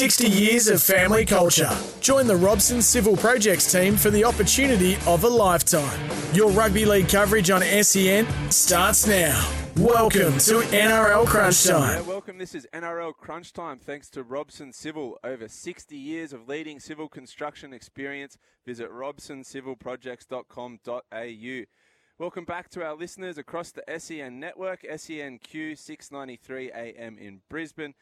60 years of family culture. Join the Robson Civil Projects team for the opportunity of a lifetime. Your rugby league coverage on SEN starts now. Welcome to NRL Crunch Time. welcome. This is NRL Crunch Time. Thanks to Robson Civil. Over 60 years of leading civil construction experience. Visit robsoncivilprojects.com.au. Welcome back to our listeners across the SEN network, SENQ 693 AM in Brisbane,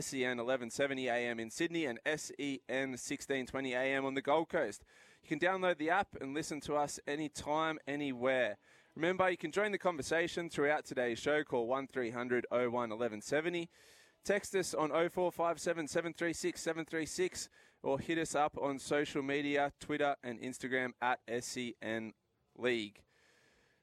SEN 1170 AM in Sydney, and SEN 1620 AM on the Gold Coast. You can download the app and listen to us anytime, anywhere. Remember, you can join the conversation throughout today's show. Call 1300 01 1170. Text us on 0457 736 736 or hit us up on social media, Twitter and Instagram at SEN League.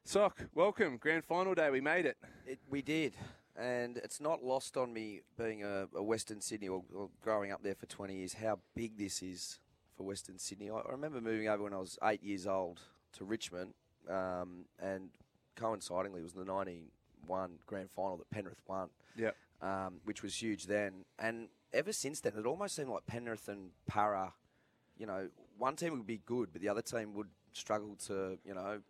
Sock, welcome. Grand final day. We made it. It, we did, and it's not lost on me being a, a Western Sydney or, or growing up there for 20 years how big this is for Western Sydney. I, I remember moving over when I was eight years old to Richmond, um, and coincidingly it was the 91 grand final that Penrith won, Yep. um, which was huge then. And ever since then, it almost seemed like Penrith and Para, you know, one team would be good, but the other team would struggle to, you know,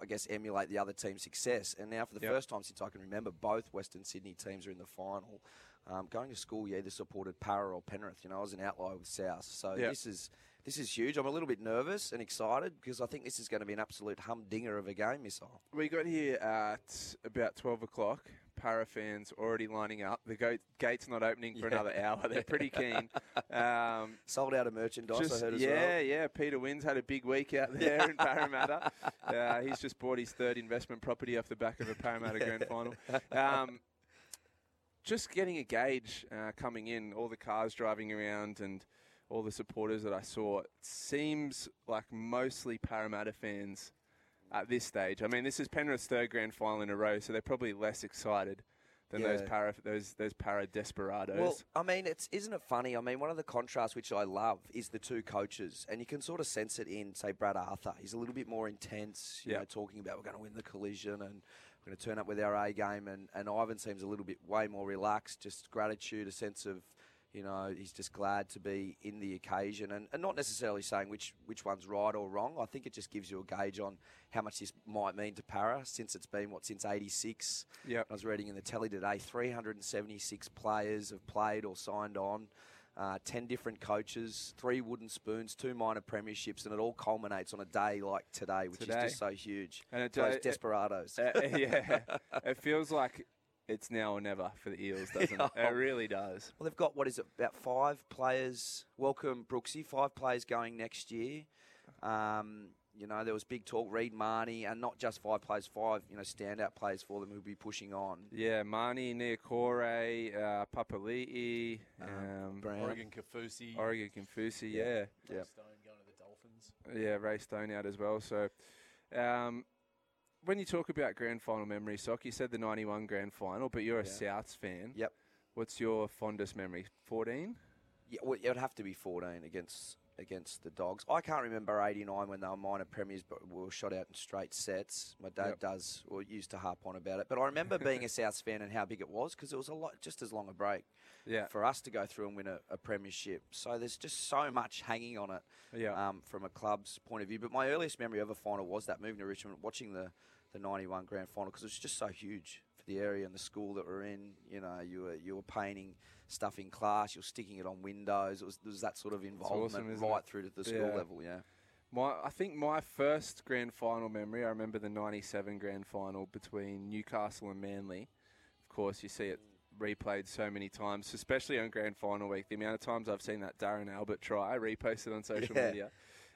I guess emulate the other team's success. And now, for the Yep. first time since I can remember, both Western Sydney teams are in the final. Um, going to school, you either supported Para or Penrith. You know, I was an outlier with South, so Yep. this is this is huge. I'm a little bit nervous and excited because I think this is going to be an absolute humdinger of a game, missile. We got here at about 12 o'clock. Para fans already lining up. The go- gate's not opening for Yeah. another hour. They're pretty keen. Um, Sold out of merchandise, Just- I heard as yeah, well. yeah. Yeah. Peter Wins had a big week out there in Parramatta. Uh, he's just bought his third investment property off the back of a Parramatta Grand Final. Um, just getting a gauge uh, coming in, all the cars driving around and all the supporters that I saw, it seems like mostly Parramatta fans at this stage. I mean, this is Penrith's third grand final in a row, so they're probably less excited than those para those those para desperados. Well, I mean, it's isn't it funny? I mean, one of the contrasts which I love is the two coaches, and you can sort of sense it in, say, Brad Arthur. He's a little bit more intense, you Yeah. know, talking about we're going to win the collision and we're going to turn up with our A game, and and Ivan seems a little bit way more relaxed, just gratitude, a sense of. You know, he's just glad to be in the occasion, and, and not necessarily saying which which one's right or wrong. I think it just gives you a gauge on how much this might mean to Para since it's been what since '86. Yep. I was reading in the telly today 376 players have played or signed on, uh, 10 different coaches, three wooden spoons, two minor premierships, and it all culminates on a day like today, which Today. is just so huge. And it, Those uh, desperados. Uh, yeah, it feels like it's now or never for the Eels, doesn't it? It really does. well, they've got, what is it, about five players. Welcome, Brooksy, five players going next year. Um, you know, there was big talk, Reed Mahoney, and not just five players, five, you know, standout players for them who'll be pushing on. Yeah, Mahoney, Niukore, uh, Papali'i, um, Brown. Oregon Kaufusi. Oregon Kaufusi, yeah. Yeah. Stone going to the Dolphins. Yeah, Ray Stone out as well. So, um, when you talk about grand final memory, Sock, you said the 91 grand final, but you're a Yeah. Souths fan. Yep. What's your fondest memory? 14? Yeah, well, it would have to be 14 against against the Dogs. I can't remember 89 when they were minor premiers, but we were shot out in straight sets. My dad Yep. does, or used to harp on about it. But I remember being a Souths fan and how big it was because it was a lot, just as long a break Yeah. for us to go through and win a, a premiership. So there's just so much hanging on it Yeah. um, from a club's point of view. But my earliest memory of a final was that moving to Richmond, watching the, the 91 grand final because it was just so huge for the area and the school that we're in. You know, you were you were painting stuff in class, you were sticking it on windows. It was, there was that sort of involvement awesome, right it? through to the school Yeah. level. Yeah. My, I think my first grand final memory, I remember the 97 grand final between Newcastle and Manly. Of course, you see it replayed so many times, especially on grand final week. The amount of times I've seen that Darren Albert try reposted on social Yeah. media.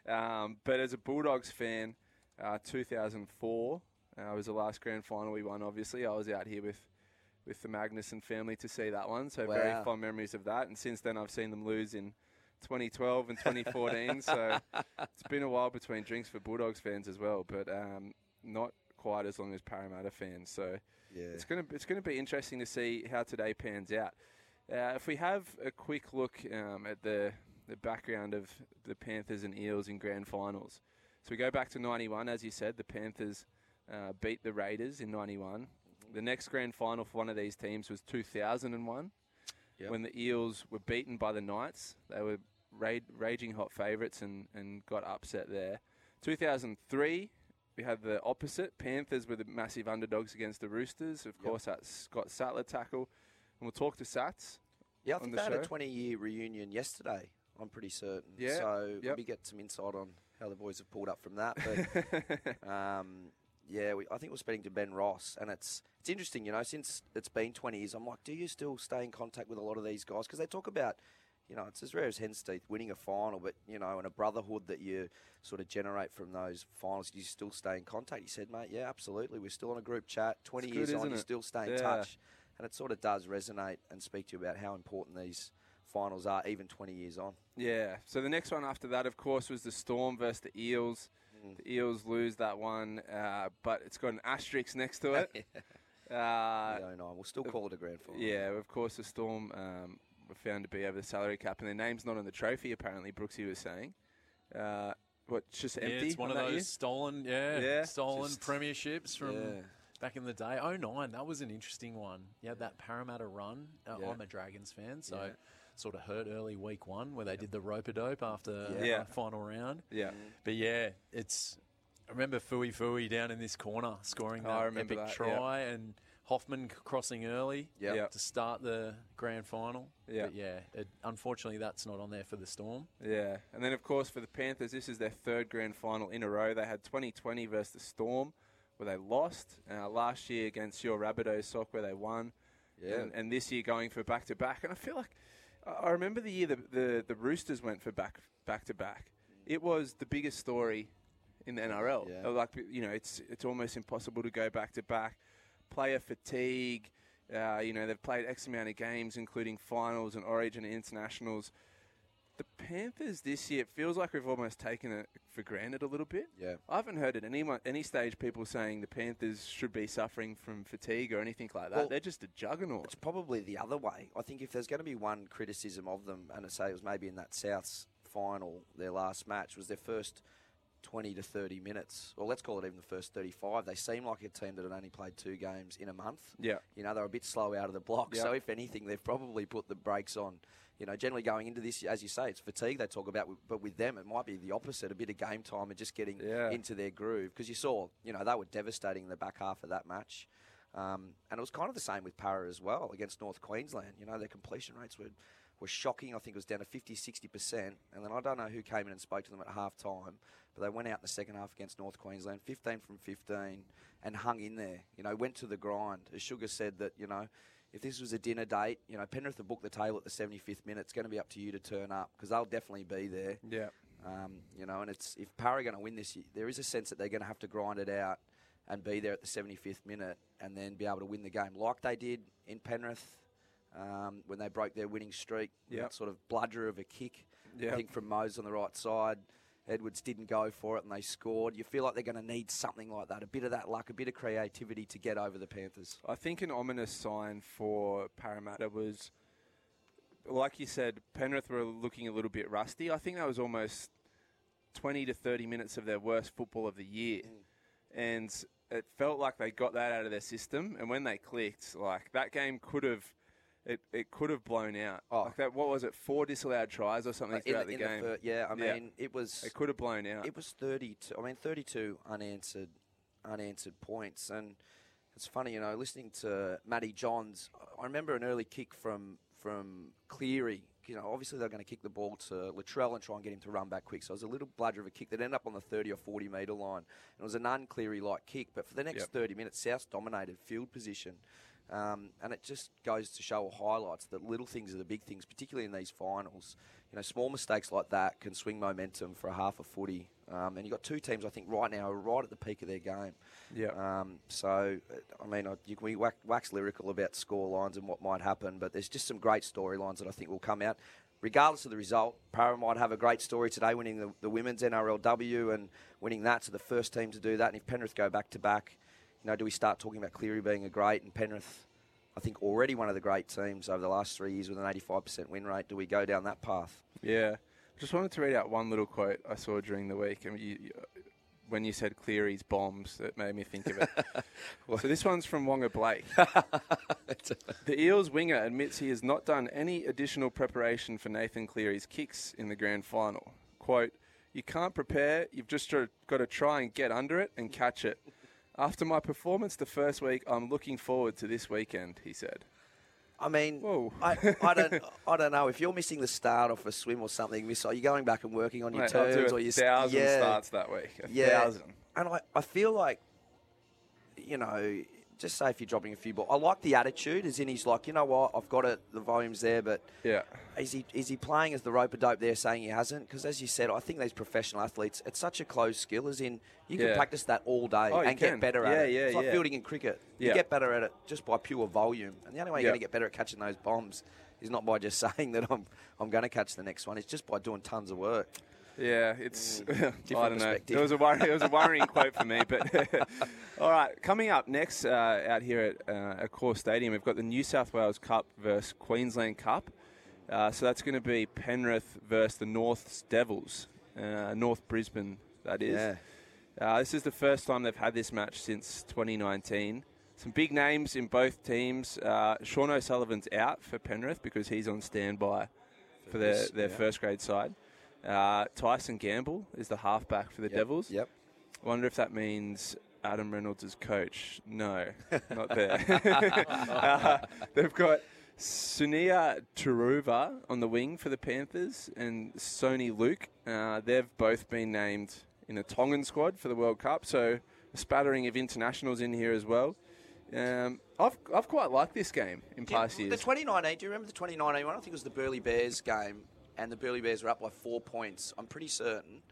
Um, but as a Bulldogs fan, uh, 2004 uh, was the last grand final we won. Obviously, I was out here with with the Magnuson family to see that one, so very fond memories of that. And since then, I've seen them lose in 2012 and 2014. so it's been a while between drinks for Bulldogs fans as well, but um, not quite as long as Parramatta fans. So Yeah. it's gonna it's gonna be interesting to see how today pans out. Uh, if we have a quick look um, at the the background of the Panthers and Eels in grand finals, so we go back to '91, as you said, the Panthers uh, beat the Raiders in '91. The next grand final for one of these teams was 2001, Yep. when the Eels were beaten by the Knights. They were ra- raging hot favourites and, and got upset there. 2003, we had the opposite. Panthers were the massive underdogs against the Roosters. Of Yep. course, that Scott Sattler tackle. And we'll talk to Sats. Yeah, I think the they had show. a 20 year reunion yesterday. I'm pretty certain. Yeah, So yep. me get some insight on how the boys have pulled up from that. But um, yeah, we, I think we're speaking to Ben Ross, and it's it's interesting, you know, since it's been 20 years. I'm like, do you still stay in contact with a lot of these guys? Because they talk about. You know, it's as rare as hen's teeth winning a final, but you know, and a brotherhood that you sort of generate from those finals. Do you still stay in contact? He said, "Mate, yeah, absolutely. We're still on a group chat. Twenty It's years good, on, you still stay in Yeah. touch." and it sort of does resonate and speak to you about how important these finals are, even 20 years on. Yeah. So the next one after that, of course, was the Storm versus the Eels. Mm. The Eels lose that one, uh, but it's got an asterisk next to it. uh, yeah, no, we'll still call it a grand final. Yeah, of course, the Storm um, were found to be over the salary cap, and their name's not on the trophy. Apparently, Brooksy was saying. Uh, what? it's Just Yeah, it's one on of those year? stolen, yeah, Yeah, stolen just- premierships from Yeah. back in the day. Oh nine, that was an interesting one. You had that Parramatta run. Uh, Yeah. I'm a Dragons fan, so Yeah. Sort of hurt early week one where they did the rope a dope after Yeah. uh, Yeah. final round. Yeah. But yeah, it's. I remember Fui Fui down in this corner scoring that I remember epic that, yeah. try and Hoffman crossing early Yep. Yep. to start the grand final. Yeah. But yeah, it, unfortunately that's not on there for the Storm. Yeah, and then of course for the Panthers, this is their third grand final in a row. They had 2020 versus the Storm, where they lost. Uh, last year against your Rabbitohs sock, where they won. Yeah. And, and this year going for back to back. And I feel like I remember the year the, the the Roosters went for back back to back. It was the biggest story in the NRL. Yeah. Like you know, it's it's almost impossible to go back to back. Player fatigue. Uh, you know, they've played X amount of games, including finals and Origin and internationals. The Panthers this year, it feels like we've almost taken it for granted a little bit. Yeah. I haven't heard at any any stage people saying the Panthers should be suffering from fatigue or anything like that. Well, They're just a juggernaut. It's probably the other way. I think if there's going to be one criticism of them, and I say it was maybe in that Souths final, their last match was their first 20 to 30 minutes, or let's call it even the first 35. They seem like a team that had only played two games in a month. Yeah. You know, they're a bit slow out of the block. Yeah. So, if anything, they've probably put the brakes on. You know, generally going into this, as you say, it's fatigue they talk about, but with them, it might be the opposite a bit of game time and just getting Yeah. into their groove. Because you saw, you know, they were devastating in the back half of that match. Um, and it was kind of the same with Para as well against North Queensland. You know, their completion rates were, were shocking. I think it was down to 50, 60%. And then I don't know who came in and spoke to them at half time, but they went out in the second half against North Queensland, 15 from 15, and hung in there. You know, went to the grind. As Sugar said that, you know, if this was a dinner date, you know, Penrith have booked the table at the 75th minute. It's going to be up to you to turn up because they'll definitely be there. Yeah. Um, you know, and it's if Para are going to win this, there is a sense that they're going to have to grind it out and be there at the 75th minute and then be able to win the game like they did in Penrith um, when they broke their winning streak. Yep. That sort of bludger of a kick, Yep. I think, from Mose on the right side. Edwards didn't go for it and they scored. You feel like they're going to need something like that, a bit of that luck, a bit of creativity to get over the Panthers. I think an ominous sign for Parramatta was, like you said, Penrith were looking a little bit rusty. I think that was almost 20 to 30 minutes of their worst football of the year. Mm. And it felt like they got that out of their system. And when they clicked, like that game could have. It, it could have blown out. Oh. Like that, what was it? Four disallowed tries or something uh, in throughout the- the, the game. fir- yeah, I Yeah. mean, it was. it could have blown out. It was 32. I mean, 32 unanswered, unanswered points, and it's funny, you know, listening to Matty Johns. I remember an early kick from from Cleary. You know, obviously they're going to kick the ball to Latrell and try and get him to run back quick. So it was a little bludger of a kick that ended up on the 30 or 40 metre line. It was an uncleary like kick, but for the next Yep. 30 minutes, South dominated field position. Um, and it just goes to show or highlights that little things are the big things, particularly in these finals. You know, small mistakes like that can swing momentum for a half a footy. Um, and you've got two teams, I think, right now, are right at the peak of their game. Yeah. Um, so, I mean, I- you can we wax, wax lyrical about score lines and what might happen, but there's just some great storylines that I think will come out. Regardless of the result, Para might have a great story today, winning the, the women's NRLW and winning that. So the first team to do that. And if Penrith go back to back, you know, do we start talking about Cleary being a great and Penrith, I think already one of the great teams over the last three years with an 85% win rate? Do we go down that path? Yeah. Just wanted to read out one little quote I saw during the week. And you, you, when you said Cleary's bombs, that made me think of it. well, so this one's from Waqa Blake. the Eels winger admits he has not done any additional preparation for Nathan Cleary's kicks in the grand final. Quote, You can't prepare, you've just got to try and get under it and catch it. After my performance the first week, I'm looking forward to this weekend, he said. I mean, I, I don't, I don't know. If you're missing the start off a swim or something, miss, are you going back and working on your Mate, I'll do turns a or your thousand yeah, starts that week. A Yeah, thousand. and I, I feel like, you know, just say if you're dropping a few balls, I like the attitude. As in, he's like, you know what, I've got it, the volume's there, but Yeah. is he is he playing as the rope a dope there, saying he hasn't? Because as you said, I think these professional athletes, it's such a closed skill. As in, you can Yeah. practice that all day Oh, and can. get better at Yeah, it. yeah, it's like yeah. fielding in cricket. You Yeah. get better at it just by pure volume. And the only way you're going to get better at catching those bombs is not by just saying that I'm I'm going to catch the next one. It's just by doing tons of work. Yeah, it's I different don't know. It was a worry, it was a worrying quote for me. But all right, coming up next uh, out here at uh, at Core Stadium, we've got the New South Wales Cup versus Queensland Cup. Uh, so that's going to be Penrith versus the North Devils, uh, North Brisbane. That is. Yeah. Uh, this is the first time they've had this match since 2019. Some big names in both teams. Uh, Sean O'Sullivan's out for Penrith because he's on standby for their, this, their yeah. first grade side. Uh, Tyson Gamble is the halfback for the Yep, Devils. Yep. Wonder if that means Adam Reynolds is coach. No, not there. uh, they've got Sunia Turuva on the wing for the Panthers and Soni Luke. Uh, they've both been named in a Tongan squad for the World Cup, so a spattering of internationals in here as well. Um, I've, I've quite liked this game in past years. the 2019, do you remember the 2019 one? I think it was the Burleigh Bears game, and the Burleigh Bears were up by four points, I'm pretty certain.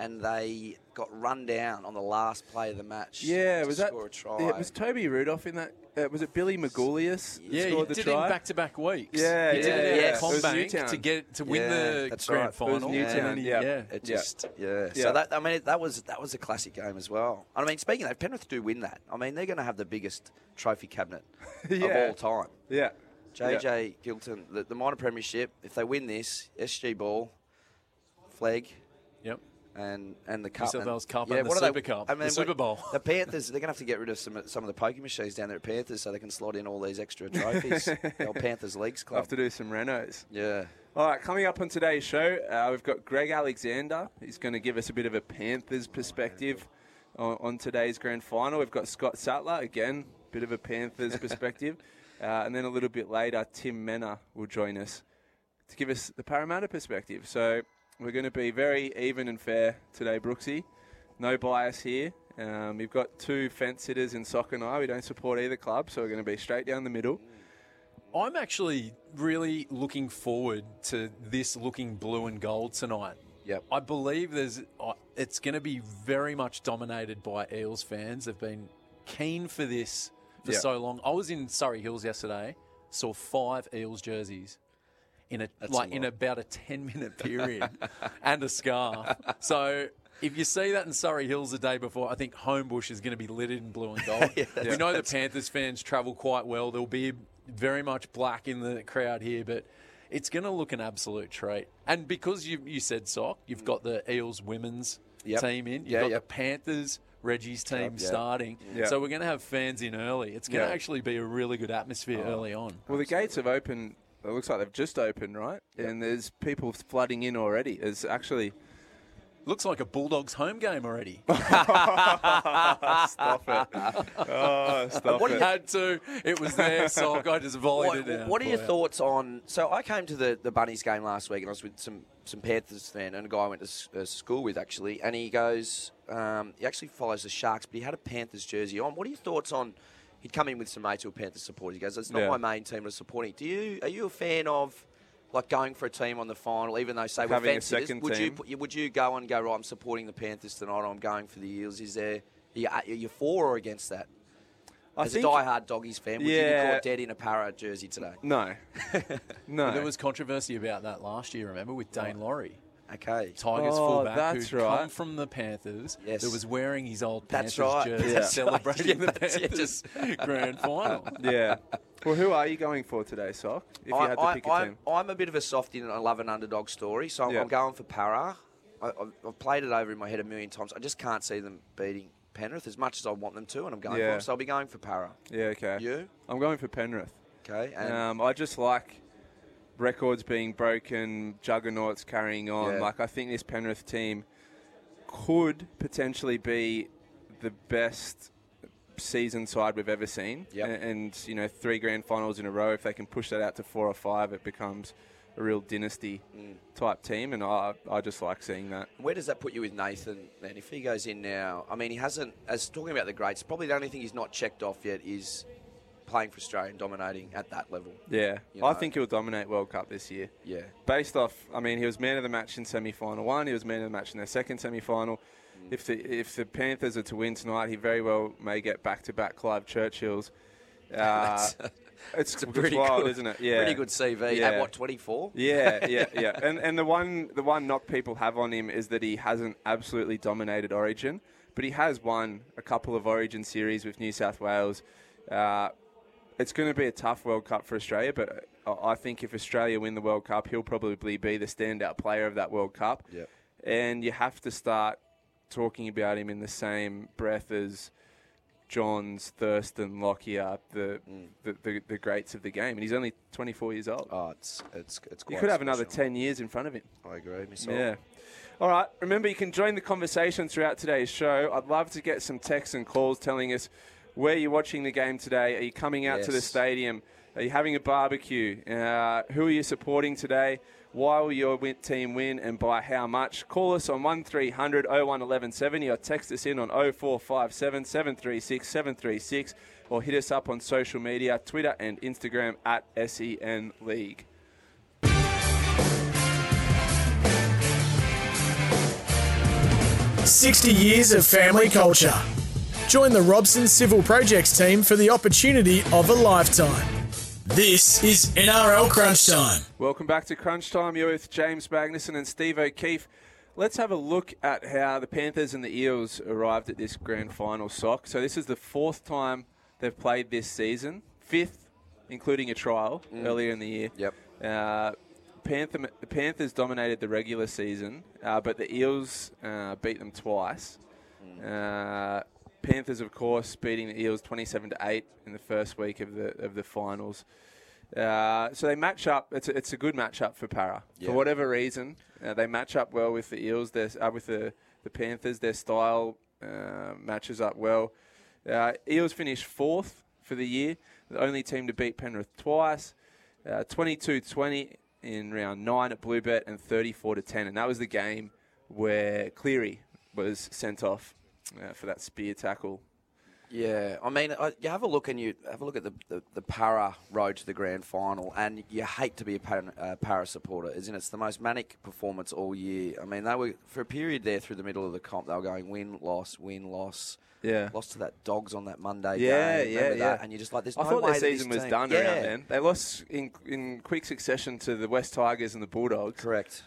And they got run down on the last play of the match. yeah, to was that? a try. Yeah, was Toby Rudolf in that? Uh, was it Billy Magoulias? Yeah, he scored the did try? it in back-to-back weeks. Yeah, he did yeah, it yeah. out It of was Combank Newtown. to get to win Yeah, the that's grand right. It was final. Newtown, and yeah. yeah. It just yeah. Yeah. So that I mean that was that was a classic game as well. I mean, speaking of that, Penrith do win that. I mean, they're going to have the biggest trophy cabinet Yeah. of all time. Yeah. JJ Gilton, the, the minor premiership. If they win this, SG Ball, flag, Yep. and and the cup. South and- Cup yeah, and the Super Cup, the Super Bowl. The Panthers, they're going to have to get rid of some of- some of the poker machines down there at Panthers so they can slot in all these extra trophies. the old Panthers Leagues I'll have to do some renos. Yeah. All right, coming up on today's show, uh, we've got Greg Alexander. He's going to give us a bit of a Panthers perspective on, on today's grand final. We've got Scott Sattler, again, bit of a Panthers perspective. Uh, and then a little bit later, Tim Mannah will join us to give us the Parramatta perspective. So we're going to be very even and fair today, Brooksy. No bias here. Um, we've got two fence sitters in soccer and I. We don't support either club, so we're going to be straight down the middle. I'm actually really looking forward to this looking blue and gold tonight. Yep. I believe there's uh, it's going to be very much dominated by Eels fans. They've been keen for this for Yeah. so long. I was in Surry Hills yesterday, saw five Eels jerseys in a That's like a in about a 10 minute period and a scarf. So if you see that in Surry Hills the day before, I think Homebush is going to be littered in blue and gold. we know the Panthers fans travel quite well. There'll be very much black in the crowd here, but it's going to look an absolute treat. And because you you said sock, you've got the Eels women's Yep. team in. You've Yeah, got yep. the Panthers. Reggie's team yeah. starting, Yeah. so we're going to have fans in early. It's going to Yeah. actually be a really good atmosphere Oh. early on. Well, the gates have opened. It looks like they've just opened, right? And there's people flooding in already. It's actually Looks like a Bulldogs home game already. stop it. Oh, stop What it. had to. It was there, so I just volleyed What, it what are your thoughts on? So I came to the, the Bunnies game last week, and I was with some some Panthers fan and a guy I went to uh, school with actually, and he goes, um, he actually follows the Sharks, but he had a Panthers jersey on. What are your thoughts on? he'd come in with some mates who were Panthers supporters. He goes, "It's not Yeah. my main team I'm supporting." Do you are you a fan of? Like going for a team on the final, even though say we're Having a fence sitters, would you team. put- would you go and go right? I'm supporting the Panthers tonight. I'm going for the Eels. Is there are you, are you for or against that? I As think- a die-hard doggies fan, would you be caught dead in a para jersey today? No, no. There was controversy about that last year, remember, with Daine Laurie. Okay. Tigers Oh, fullback that's who'd right. come from the Panthers Yes. that was wearing his old That's Panthers right. jersey That's right. celebrating Yeah, the that's it. Panthers grand final. yeah. Well, who are you going for today, Sock? If you I, had to I, pick a I'm, team. I'm a bit of a softie and I love an underdog story, so I'm, Yeah. I'm going for Para. I, I've, I've played it over in my head a million times. I just can't see them beating Penrith as much as I want them to, and I'm going for Yeah. them. So I'll be going for Para. Yeah, okay. You? I'm going for Penrith. Okay. And Um, I just like records being broken, juggernauts carrying on. Yeah. Like I think this Penrith team could potentially be the best season side we've ever seen. Yep. And, and you know, three grand finals in a row. If they can push that out to four or five, it becomes a real dynasty Mm. type team. And I, I just like seeing that. where does that put you with Nathan then? If he goes in now, I mean, he hasn't, as talking about the greats, probably the only thing he's not checked off yet is playing for Australia and dominating at that level. Yeah, You I think he'll dominate World Cup this year. Yeah. based off, I mean, he was man of the match in semi-final one. He was man of the match in their second semi-final. Mm. If the if the Panthers are to win tonight, he very well may get back-to-back Clive Churchills. Uh, it's, It's a pretty wild, good, isn't it? Yeah, Pretty good CV. Yeah. At what, 24? Yeah, yeah, yeah. And and the one the one knock people have on him is that he hasn't absolutely dominated Origin, but he has won a couple of Origin series with New South Wales. Uh, it's going to be a tough World Cup for Australia, but I I think if Australia win the World Cup, he'll probably be the standout player of that World Cup. Yep. And you have to start talking about him in the same breath as Johns, Thurston, Lockyer, the, mm. the, the the greats of the game, and he's only 24 years old. Oh, it's, it's, it's He quite could have another 10 years in front of him. I agree. Myself. Yeah. All right. Remember, you can join the conversation throughout today's show. I'd love to get some texts and calls telling us where you're watching the game today. Are you coming out to the stadium? Are you having a barbecue? Uh, who are you supporting today? Why will your team win and by how much? Call us on 1300 01 1170 or text us in on 0457 736 736 or hit us up on social media, Twitter and Instagram at SEN League. 60 years of family culture. Join the Robson Civil Projects team for the opportunity of a lifetime. This is NRL Crunch Time. Welcome back to Crunch Time. You're with James Magnuson and Steve O'Keefe. Let's have a look at how the Panthers and the Eels arrived at this grand final sock. So this is the fourth time they've played this season, fifth, including a trial earlier in the year. Yep. Uh, Panther, the Panthers dominated the regular season, uh, but the Eels uh, beat them twice. Uh, Panthers, of course, beating the Eels 27 to 8 in the first week of the of the finals. Uh, so they match up. It's a, it's a good matchup for Para. Yeah. For whatever reason, uh, they match up well with the Eels. Their, uh, with the, the Panthers, their style uh, matches up well. Uh, Eels finished fourth for the year, the only team to beat Penrith twice. Uh, 22-20 in round nine at Bluebet and 34 to 10, and that was the game where Cleary was sent off uh, for that spear tackle. Yeah, I mean, uh, you have a look and you have a look at the, the, the Para road to the grand final, and you hate to be a Para, uh, para supporter, isn't it? It's the most manic performance all year. I mean, they were for a period there through the middle of the comp, they were going win, loss, win, loss. Yeah. Lost to that dogs on that Monday Yeah, game. yeah, Remember yeah. And you're just like, there's I no thought their season was team- done yeah. around then. They lost in in quick succession to the West Tigers and the Bulldogs. Correct.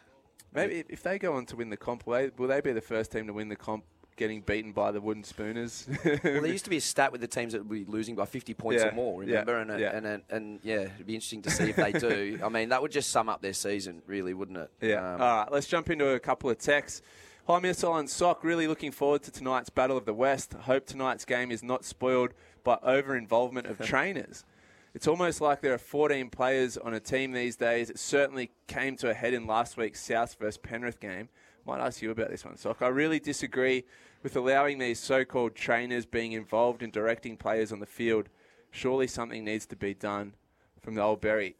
Maybe if- if they go on to win the comp, will they, will they be the first team to win the comp, getting beaten by the Wooden Spooners? Well, there used to be a stat with the teams that would be losing by 50 points Yeah, or more, yeah, remember? and, yeah. and, and, and, yeah, it'd be interesting to see if they do. I mean, that would just sum up their season, really, wouldn't it? Yeah. Um, All right, let's jump into a couple of texts. Hi, Missile and Sock. Really looking forward to tonight's Battle of the West. Hope tonight's game is not spoiled by over involvement of trainers. It's almost like there are 14 players on a team these days. It certainly came to a head in last week's South versus Penrith game. Might ask you about this one, Sock. I really disagree with allowing these so called trainers being involved in directing players on the field. Surely something needs to be done from the old Berry.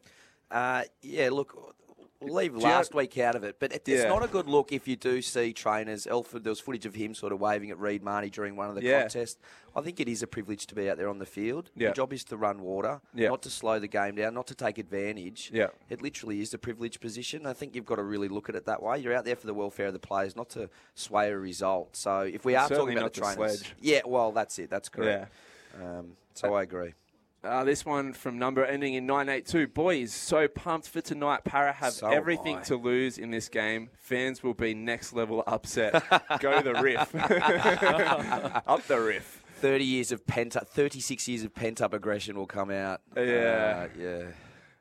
Uh, yeah, look, leave last week out of it, but it, it's Yeah. not a good look if you do see trainers. Elford, there was footage of him sort of waving at Reed Mahoney during one of the Yeah. contests. I think it is a privilege to be out there on the field. Yeah. Your job is to run water, Yeah. not to slow the game down, not to take advantage. Yeah. It literally is a privileged position. I think you've got to really look at it that way. You're out there for the welfare of the players, not to sway a result. So if we are Certainly talking about not the trainers, sledge. yeah, well, that's it. That's correct. Um, so I agree. Uh, this one from number ending in 982. Boys, so pumped for tonight. Para have So everything to lose in this game. Fans will be next level upset. Go the riff. Up the riff. 30 years of pent up, 36 years of pent up aggression will come out. Yeah. Uh, yeah.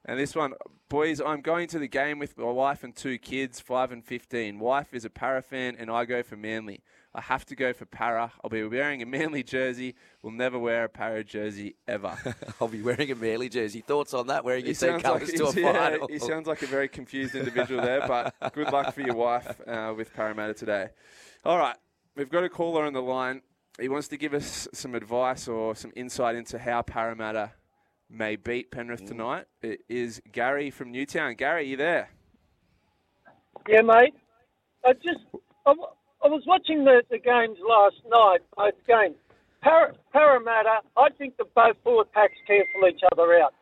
And this one, boys, I'm going to the game with my wife and two kids, 5 and 15. Wife is a Para fan, and I go for Manly. I have to go for Para. I'll be wearing a Manly jersey. We'll never wear a Para jersey ever. I'll be wearing a Manly jersey. Thoughts on that? Wearing your He team sounds, like, to a yeah, final. he sounds like a very confused individual there, but good luck for your wife uh, with Parramatta today. All right, we've got a caller on the line. He wants to give us some advice or some insight into how Parramatta may beat Penrith tonight. It is Gary from Newtown. Gary, you there? Yeah, mate. I just I, w- I was watching the, the games last night, both games. Par- Parramatta, I think the both forward packs cancel each other out.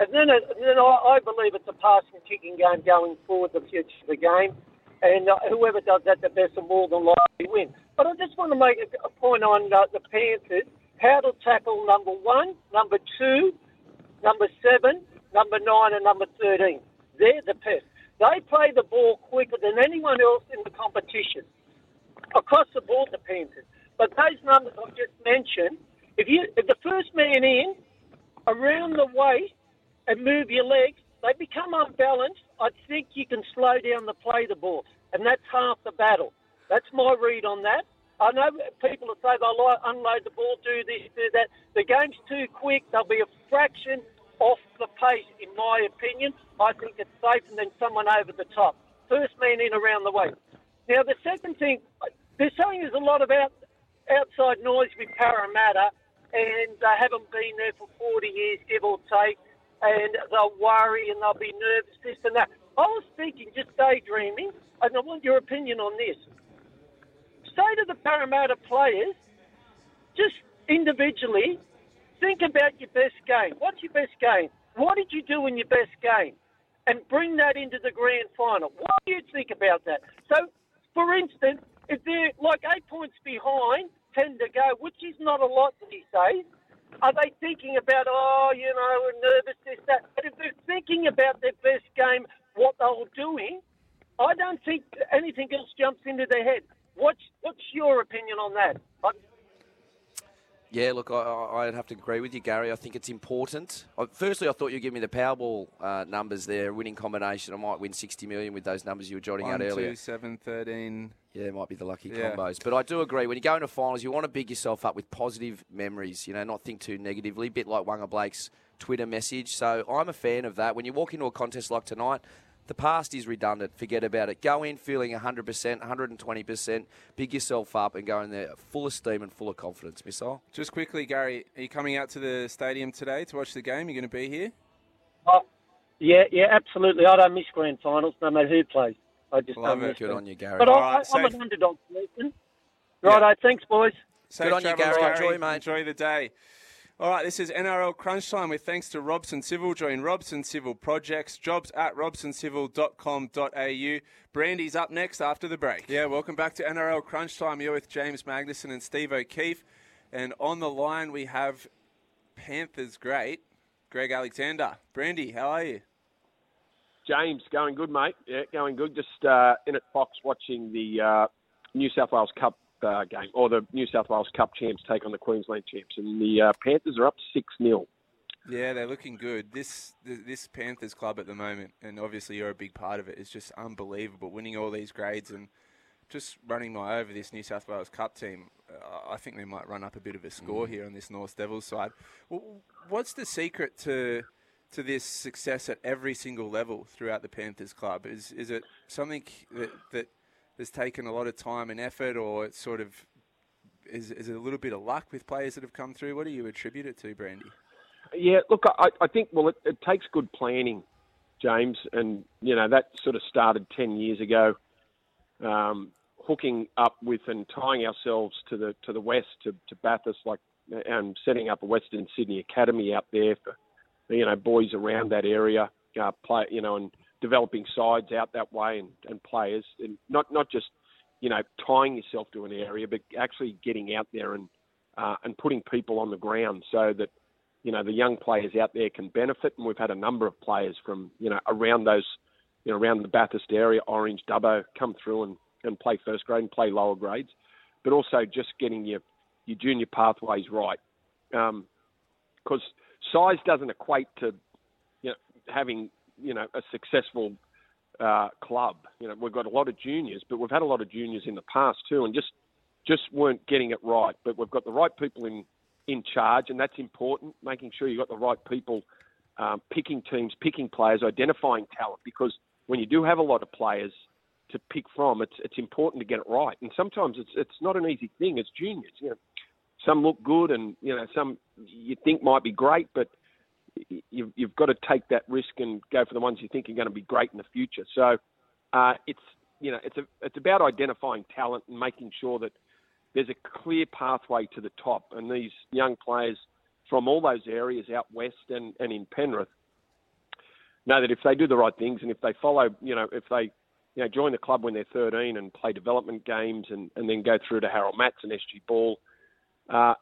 And then, it, and then I, I believe it's a passing kicking game going forward, the future of the game. And uh, whoever does that the best will more than likely win. But I just want to make a, a point on uh, the Panthers. How to tackle number one, number two, number seven, number nine, and number 13. They're the best. They play the ball quicker than anyone else in the competition. Across the board, Panthers. But those numbers I've just mentioned, if you if the first man in, around the waist, and move your legs, they become unbalanced. I think you can slow down the play the ball, and that's half the battle. That's my read on that. I know people will say they'll unload the ball, do this, do that. The game's too quick. They'll be a fraction off the pace, in my opinion. I think it's safe, and then someone over the top. First man in around the way. Now, the second thing, they're saying there's a lot of out, outside noise with Parramatta, and they haven't been there for 40 years, give or take, and they'll worry and they'll be nervous, this and that. I was thinking, just daydreaming, and I want your opinion on this. Say to the Parramatta players, just individually, think about your best game. What's your best game? What did you do in your best game? And bring that into the grand final. What do you think about that? So, for instance, if they're like eight points behind, 10 to go, which is not a lot these days, are they thinking about, oh, you know, we're nervous, this, that? But if they're thinking about their best game, what they were doing, I don't think anything else jumps into their head. What's, what's your opinion on that? I, Yeah, look, I, I'd have to agree with you, Gary. I think it's important. I, firstly, I thought you'd give me the Powerball uh, numbers there, winning combination. I might win 60 million with those numbers you were jotting out earlier. two, seven, 13. Yeah, it might be the lucky Yeah. combos. But I do agree. When you go into finals, you want to big yourself up with positive memories, you know, not think too negatively, a bit like Waqa Blake's Twitter message. So I'm a fan of that. When you walk into a contest like tonight, the past is redundant. Forget about it. Go in feeling 100%, 120%, big yourself up and go in there full of steam and full of confidence, Missile. Just quickly, Gary, are you coming out to the stadium today to watch the game? You're going to be here? oh, yeah, yeah, absolutely. I don't miss grand finals, no matter who plays. I just Love don't it. miss Good them. on you, Gary. But All I, right, I, I'm safe. an underdog person. Righto, thanks, boys. Safe on you, travels, Gary. Enjoy, mate. Enjoy the day. All right, this is NRL Crunch Time with thanks to Robson Civil. Join Robson Civil Projects. Jobs at robsoncivil.com.au. Brandy's up next after the break. Yeah, welcome back to NRL Crunch Time. You're with James Magnuson and Steve O'Keefe. And on the line, we have Panthers great, Greg Alexander. Brandy, how are you? James, going good, mate. Yeah, going good. Just uh, in at Fox watching the uh, New South Wales Cup uh, game, or the New South Wales Cup champs take on the Queensland champs, and the uh, Panthers are up six 0 Yeah, they're looking good. This this Panthers club at the moment, and obviously you're a big part of it, is just unbelievable. Winning all these grades and just running my over this New South Wales Cup team. Uh, I think they might run up a bit of a score here on this North Devils side. What's the secret to to this success at every single level throughout the Panthers club? Is is it something that that has taken a lot of time and effort, or it's sort of is, is it a little bit of luck with players that have come through? What do you attribute it to, Brandy? Yeah, look, I, I think well, it, it takes good planning James, and you know that sort of started ten years ago. Um, hooking up with and tying ourselves to the to the west to, to Bathurst, like and setting up a Western Sydney Academy out there for you know boys around that area, uh, play you know, and developing sides out that way and, and players, and not not just you know tying yourself to an area, but actually getting out there and uh, and putting people on the ground so that you know the young players out there can benefit. And we've had a number of players from you know around those you know around the Bathurst area, Orange, Dubbo, come through and, and play first grade and play lower grades, but also just getting your your junior pathways right, because um, size doesn't equate to you know having you know a successful uh, club. You know we've got a lot of juniors, but we've had a lot of juniors in the past too, and just just weren't getting it right. But we've got the right people in in charge, and that's important. Making sure you've got the right people um, picking teams, picking players, identifying talent. Because when you do have a lot of players to pick from, it's it's important to get it right. And sometimes it's it's not an easy thing as juniors. You know, some look good, and you know some you think might be great, but you've, you've got to take that risk and go for the ones you think are going to be great in the future. So uh, it's you know it's a it's about identifying talent and making sure that there's a clear pathway to the top. And these young players from all those areas out west and, and in Penrith know that if they do the right things and if they follow, you know, if they you know, join the club when they're 13 and play development games and, and then go through to Harold Matts and SG Ball, uh,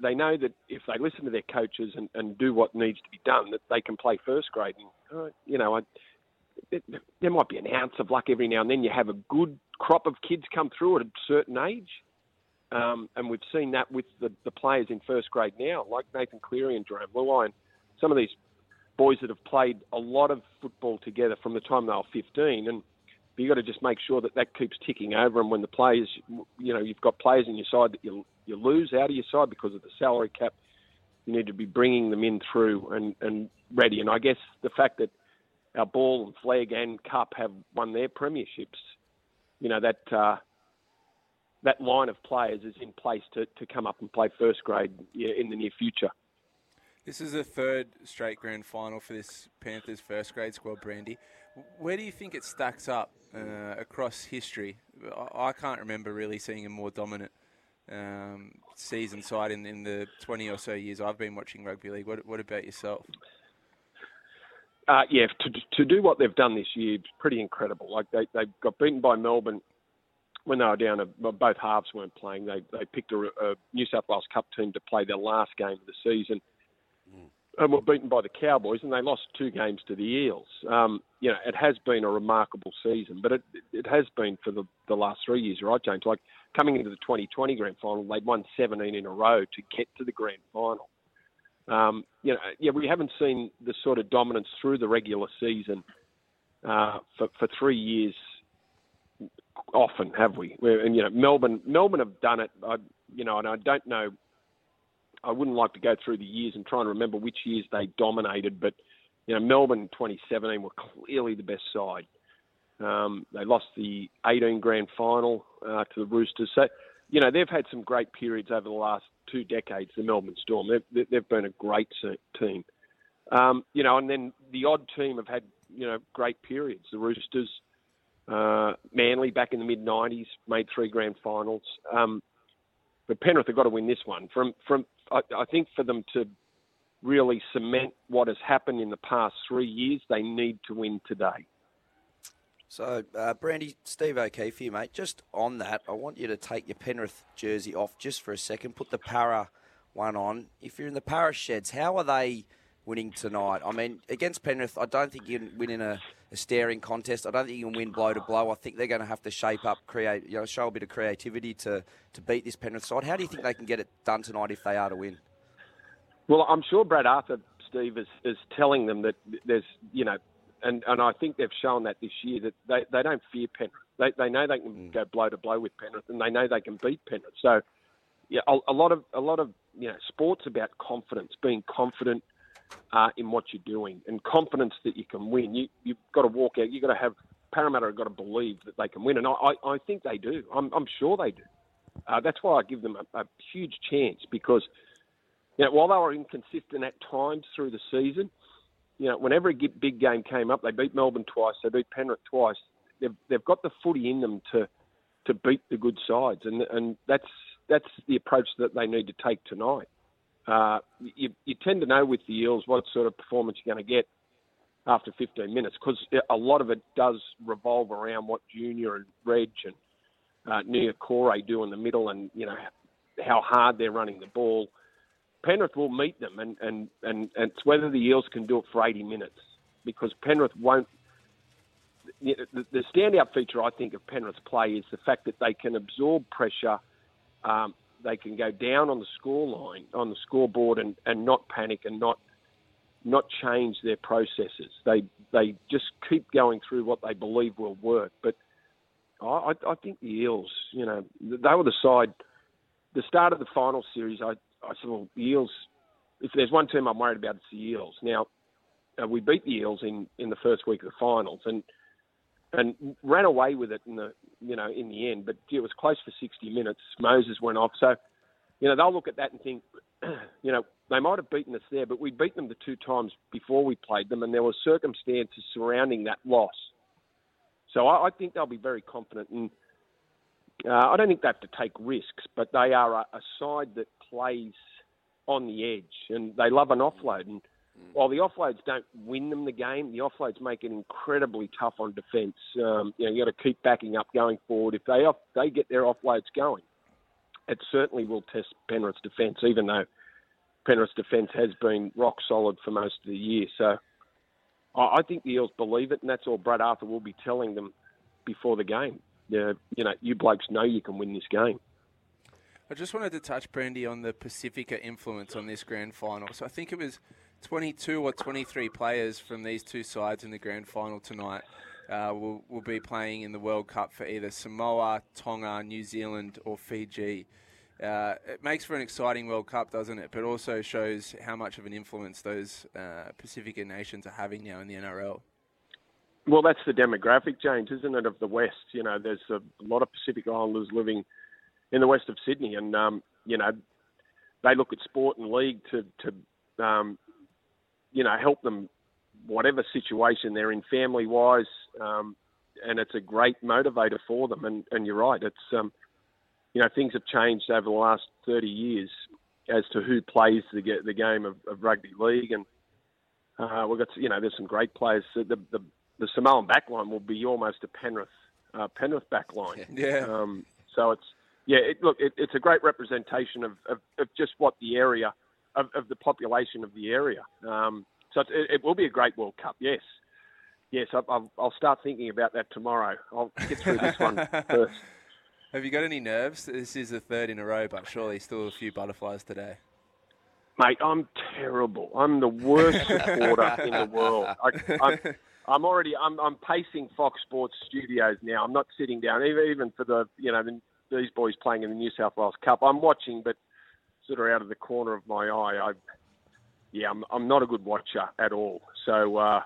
they know that if they listen to their coaches and, and do what needs to be done, that they can play first grade. And, uh, you know, I, it, there might be an ounce of luck every now and then. You have a good crop of kids come through at a certain age, um, and we've seen that with the, the players in first grade now, like Nathan Cleary and Jarome Luai, some of these boys that have played a lot of football together from the time they were 15. And you've got to just make sure that that keeps ticking over. And when the players, you know, you've got players in your side that you, you lose out of your side because of the salary cap, you need to be bringing them in through and, and ready. And I guess the fact that our ball and flag and cup have won their premierships, you know, that uh, that line of players is in place to, to come up and play first grade in the near future. This is the third straight grand final for this Panthers first grade squad, Brandy. Where do you think it stacks up uh, across history? I, I, can't remember really seeing a more dominant um, season side in, in the 20 or so years I've been watching rugby league. What, what about yourself? Uh, yeah, to, to do what they've done this year, it's pretty incredible. Like they, they got beaten by Melbourne when they were down, both halves weren't playing. They they picked a, a New South Wales Cup team to play their last game of the season. And were beaten by the Cowboys, and they lost two games to the Eels. Um, you know, it has been a remarkable season, but it it has been for the the last three years, right, James? Like coming into the 2020 grand final, they'd won 17 in a row to get to the grand final. Um, you know, yeah, we haven't seen the sort of dominance through the regular season uh, for for three years often, have we? We're, and you know, Melbourne, Melbourne have done it. I, you know, and I don't know. I wouldn't like to go through the years and try and remember which years they dominated, but you know, Melbourne in 2017 were clearly the best side. Um, they lost the 18 grand final uh, to the Roosters. So, you know, they've had some great periods over the last two decades. The Melbourne Storm, they've, they've been a great team. Um, you know, and then the odd team have had you know great periods. The Roosters, uh, Manly back in the mid '90s made three grand finals. Um, but Penrith have got to win this one. From from I, I think for them to really cement what has happened in the past three years, they need to win today. So, uh, Brandy, Steve O'Keefe here, mate. Just on that, I want you to take your Penrith jersey off just for a second. Put the Para one on. If you're in the Para sheds, how are they winning tonight? I mean, against Penrith, I don't think you can win in a a staring contest. I don't think you can win blow to blow. I think they're going to have to shape up, create, you know, show a bit of creativity to, to beat this Penrith side. How do you think they can get it done tonight if they are to win? Well, I'm sure Brad Arthur, Steve, is, is telling them that there's, you know, and, and I think they've shown that this year that they, they don't fear Penrith. They, they know they can mm. go blow to blow with Penrith, and they know they can beat Penrith. So, yeah, a, a lot of a lot of you know, sports about confidence, being confident uh, in what you're doing and confidence that you can win. You, you've got to walk out. You've got to have Parramatta have got to believe that they can win, and I, I, I think they do. I'm, I'm sure they do. Uh, that's why I give them a, a huge chance because you know, while they were inconsistent at times through the season, you know, whenever a big game came up, they beat Melbourne twice, they beat Penrith twice. They've they've got the footy in them to to beat the good sides, and and that's that's the approach that they need to take tonight. Uh, you, you tend to know with the Eels what sort of performance you're going to get after 15 minutes because a lot of it does revolve around what Junior and Reg and uh, Niukore do in the middle and, you know, how hard they're running the ball. Penrith will meet them and, and, and, and it's whether the Eels can do it for 80 minutes because Penrith won't. The, the standout feature, I think, of Penrith's play is the fact that they can absorb pressure um, they can go down on the score line, on the scoreboard, and, and not panic and not not change their processes. They they just keep going through what they believe will work. But I, I think the Eels, you know, they were the side. The start of the final series, I, I said, well, the Eels. If there's one team I'm worried about, it's the Eels. Now, uh, we beat the Eels in, in the first week of the finals, and and ran away with it in the you know in the end. But it was close for 60 minutes. Moses went off, so you know they'll look at that and think, you know, they might have beaten us there, but we beat them the two times before we played them, and there were circumstances surrounding that loss. So I, I think they'll be very confident, and uh, I don't think they have to take risks, but they are a, a side that plays on the edge, and they love an offload. And while the offloads don't win them the game, the offloads make it incredibly tough on defence. Um, you know, you got to keep backing up going forward. If they off, they get their offloads going, it certainly will test Penrith's defence, even though Penrith's defence has been rock solid for most of the year. So I, I think the Eels believe it, and that's all Brad Arthur will be telling them before the game. Yeah, you know, you blokes know you can win this game. I just wanted to touch, Brandy, on the Pacifica influence on this grand final. So I think it was 22 or 23 players from these two sides in the grand final tonight uh, will, will be playing in the World Cup for either Samoa, Tonga, New Zealand, or Fiji. Uh, it makes for an exciting World Cup, doesn't it? But also shows how much of an influence those uh, Pacific nations are having now in the NRL. Well, that's the demographic change, isn't it, of the West? You know, there's a lot of Pacific Islanders living in the west of Sydney, and um, you know, they look at sport and league to to um, you know, help them whatever situation they're in family wise. Um, and it's a great motivator for them. And, and you're right, it's, um, you know, things have changed over the last 30 years as to who plays the, the game of, of rugby league. And uh, we've got, you know, there's some great players. The, the, the Samoan backline will be almost a Penrith, uh, Penrith backline. Yeah. Um, so it's, yeah, it, look, it, it's a great representation of, of, of just what the area – of, of the population of the area. Um, so it, it, will be a great World Cup. Yes, yes. I, will start thinking about that tomorrow. I'll get through this one first. Have you got any nerves? This is the third in a row, but surely still a few butterflies today. Mate, I'm terrible. I'm the worst supporter in the world. I, I'm, I'm already. I'm, I'm pacing Fox Sports studios now. I'm not sitting down, even even for the you know the, these boys playing in the New South Wales Cup. I'm watching, but sort of out of the corner of my eye, I, yeah, I'm, I'm not a good watcher at all. So uh,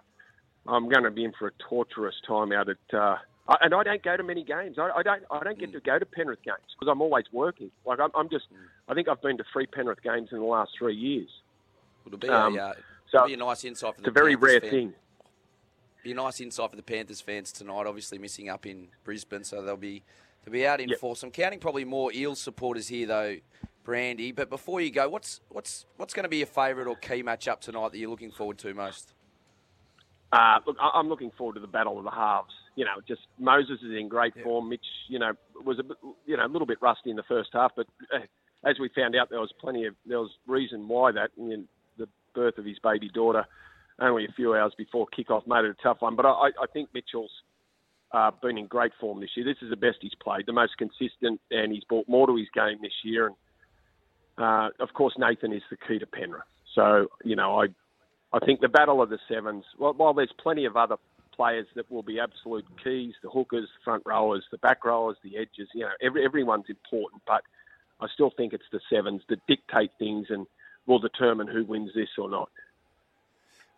I'm going to be in for a torturous time out at. Uh, and I don't go to many games. I, I don't. I don't get to go to Penrith games because I'm always working. Like I'm, I'm just. I think I've been to three Penrith games in the last three years. It'll be, um, a, uh, so be a nice insight for the It's a very Panthers rare fan. thing. Be a nice insight for the Panthers fans tonight. Obviously missing up in Brisbane, so they'll be they'll be out in Yep. force. I'm counting probably more Eels supporters here though, Brandy. But before you go, what's what's what's going to be your favourite or key matchup tonight that you're looking forward to most? Uh, look, I'm looking forward to the battle of the halves. You know, just Moses is in great form. Mitch, you know, was a bit, you know a little bit rusty in the first half, but uh, as we found out, there was plenty of there was reason why that. I mean, the birth of his baby daughter only a few hours before kickoff made it a tough one. But I, I think Mitchell's uh, been in great form this year. This is the best he's played, the most consistent, and he's brought more to his game this year. And uh, of course, Nathan is the key to Penrith. So you know, I I think the battle of the sevens. Well, while there's plenty of other players that will be absolute keys, the hookers, the front rowers, the back rowers, the edges. You know, every, everyone's important, but I still think it's the sevens that dictate things and will determine who wins this or not.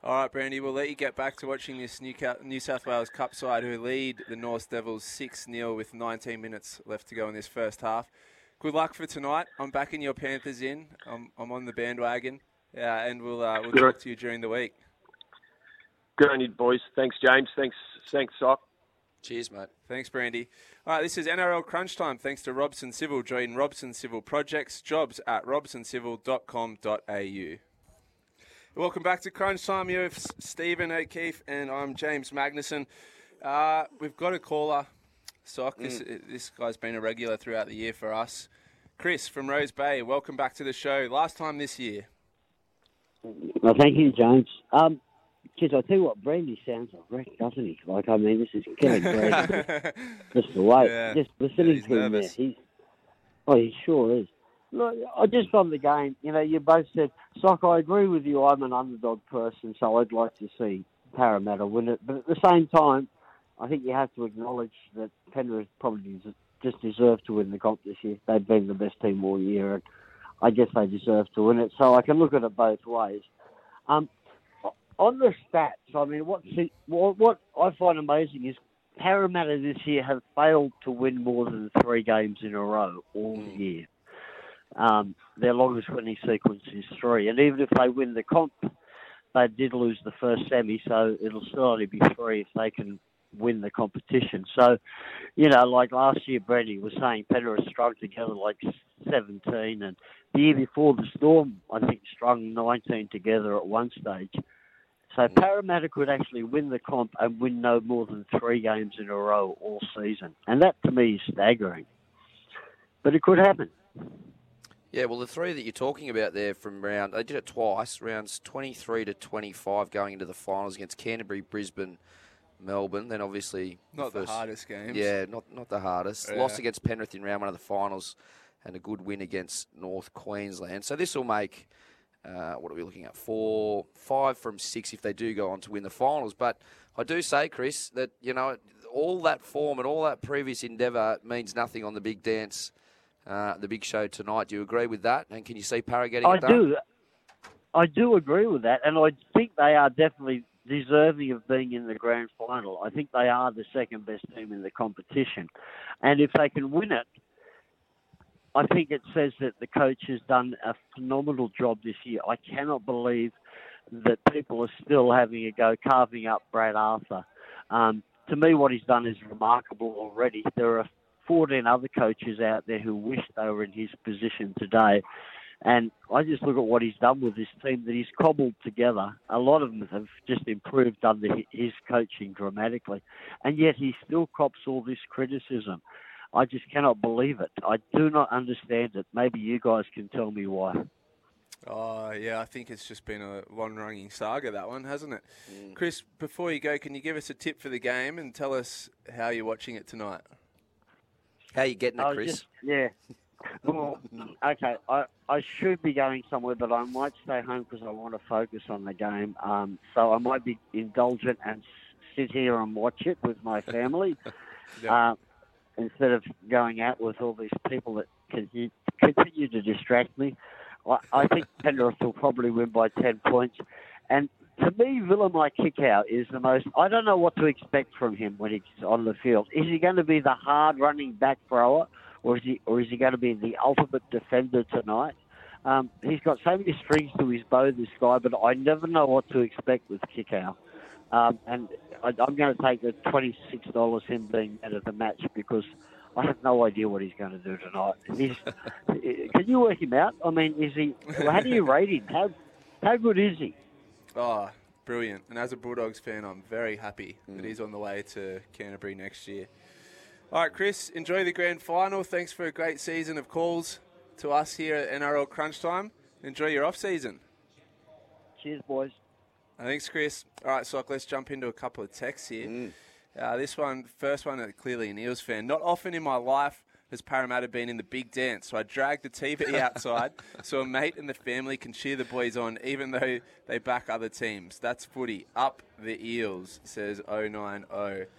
All right, Brandy, we'll let you get back to watching this New, New South Wales Cup side who lead the North Devils 6 0 with 19 minutes left to go in this first half. Good luck for tonight. I'm backing your Panthers in. I'm, I'm on the bandwagon, uh, and we'll, uh, we'll Good. talk to you during the week. Good on you, boys. Thanks, James. Thanks, thanks, Sock. Cheers, mate. Thanks, Brandy. All right, this is NRL Crunch Time. Thanks to Robson Civil. Join Robson Civil Projects. Jobs at robsoncivil.com.au. Welcome back to Crunch Time. You're with Stephen O'Keefe and I'm James Magnuson. Uh, we've got a caller, Sock. This, this guy's been a regular throughout the year for us. Chris from Rose Bay, welcome back to the show. Last time this year. Well, thank you, James. Um, geez, I tell you what, Brandy sounds like Rick, doesn't he? Like, I mean, this is killing Brandy. just the way, Yeah. just listening he's to him there. He's, oh, he sure is. Look, I just from the game, you know, you both said, Sock, I agree with you. I'm an underdog person, so I'd like to see Parramatta win it. But at the same time, I think you have to acknowledge that Penrith probably just deserve to win the comp this year. They've been the best team all year, and I guess they deserve to win it. So I can look at it both ways. Um, on the stats, I mean, what what, what I find amazing is Parramatta this year have failed to win more than three games in a row all year. Um, their longest winning sequence is three, and even if they win the comp, they did lose the first semi, so it'll still only be three if they can win the competition. So, you know, like last year, Brady was saying Penrith strung together like 17, and the year before the Storm, I think, strung 19 together at one stage. So mm. Parramatta could actually win the comp and win no more than three games in a row all season, and that to me is staggering. But it could happen. Yeah, well, the three that you're talking about there from round, they did it twice, rounds 23 to 25 going into the finals against Canterbury, Brisbane, Melbourne. Then obviously Not the first- hardest games. Yeah, not not the hardest. Yeah. Lost against Penrith in round one of the finals, and a good win against North Queensland. So this will make uh, what are we looking at? Four, five from six if they do go on to win the finals. But I do say, Chris, that you know all that form and all that previous endeavour means nothing on the big dance, uh, the big show tonight. Do you agree with that? And can you see Para getting I it done? do. I do agree with that, and I think they are definitely deserving of being in the grand final. I think they are the second best team in the competition, and if they can win it, I think it says that the coach has done a phenomenal job this year. I cannot believe that people are still having a go carving up Brad Arthur. Um, to me, what he's done is remarkable already. There are 14 other coaches out there who wish they were in his position today. And I just look at what he's done with this team that he's cobbled together. A lot of them have just improved under his coaching dramatically. And yet he still cops all this criticism. I just cannot believe it. I do not understand it. Maybe you guys can tell me why. Oh, yeah, I think it's just been a long running saga, that one, hasn't it? Mm. Chris, before you go, can you give us a tip for the game and tell us how you're watching it tonight? How you getting it, Chris? just- yeah. Well, okay, I, I should be going somewhere, but I might stay home because I want to focus on the game. Um, so I might be indulgent and sit here and watch it with my family uh, instead of going out with all these people that continue, continue to distract me. I, I think Penrith will probably win by 10 points. And to me, Viliame Kikau is the most. I don't know what to expect from him when he's on the field. Is he going to be the hard running back thrower, or is he, or is he going to be the ultimate defender tonight? Um, he's got so many strings to his bow, this guy, but I never know what to expect with Kikau. Um, and I, I'm going to take the twenty-six dollars him being out of the match because I have no idea what he's going to do tonight. He's, can you work him out? I mean, is he? How do you rate him? How how good is he? Oh, brilliant. And as a Bulldogs fan, I'm very happy that he's on the way to Canterbury next year. All right, Chris, enjoy the grand final. Thanks for a great season of calls to us here at NRL Crunch Time. Enjoy your off season. Cheers, boys. Thanks, Chris. All right, Sock, let's jump into a couple of texts here. Uh, this one, first one, clearly an Eels fan. Not often in my life has Parramatta been in the big dance, so I dragged the TV outside so a mate and the family can cheer the boys on, even though they back other teams. That's footy. Up the Eels, says 090.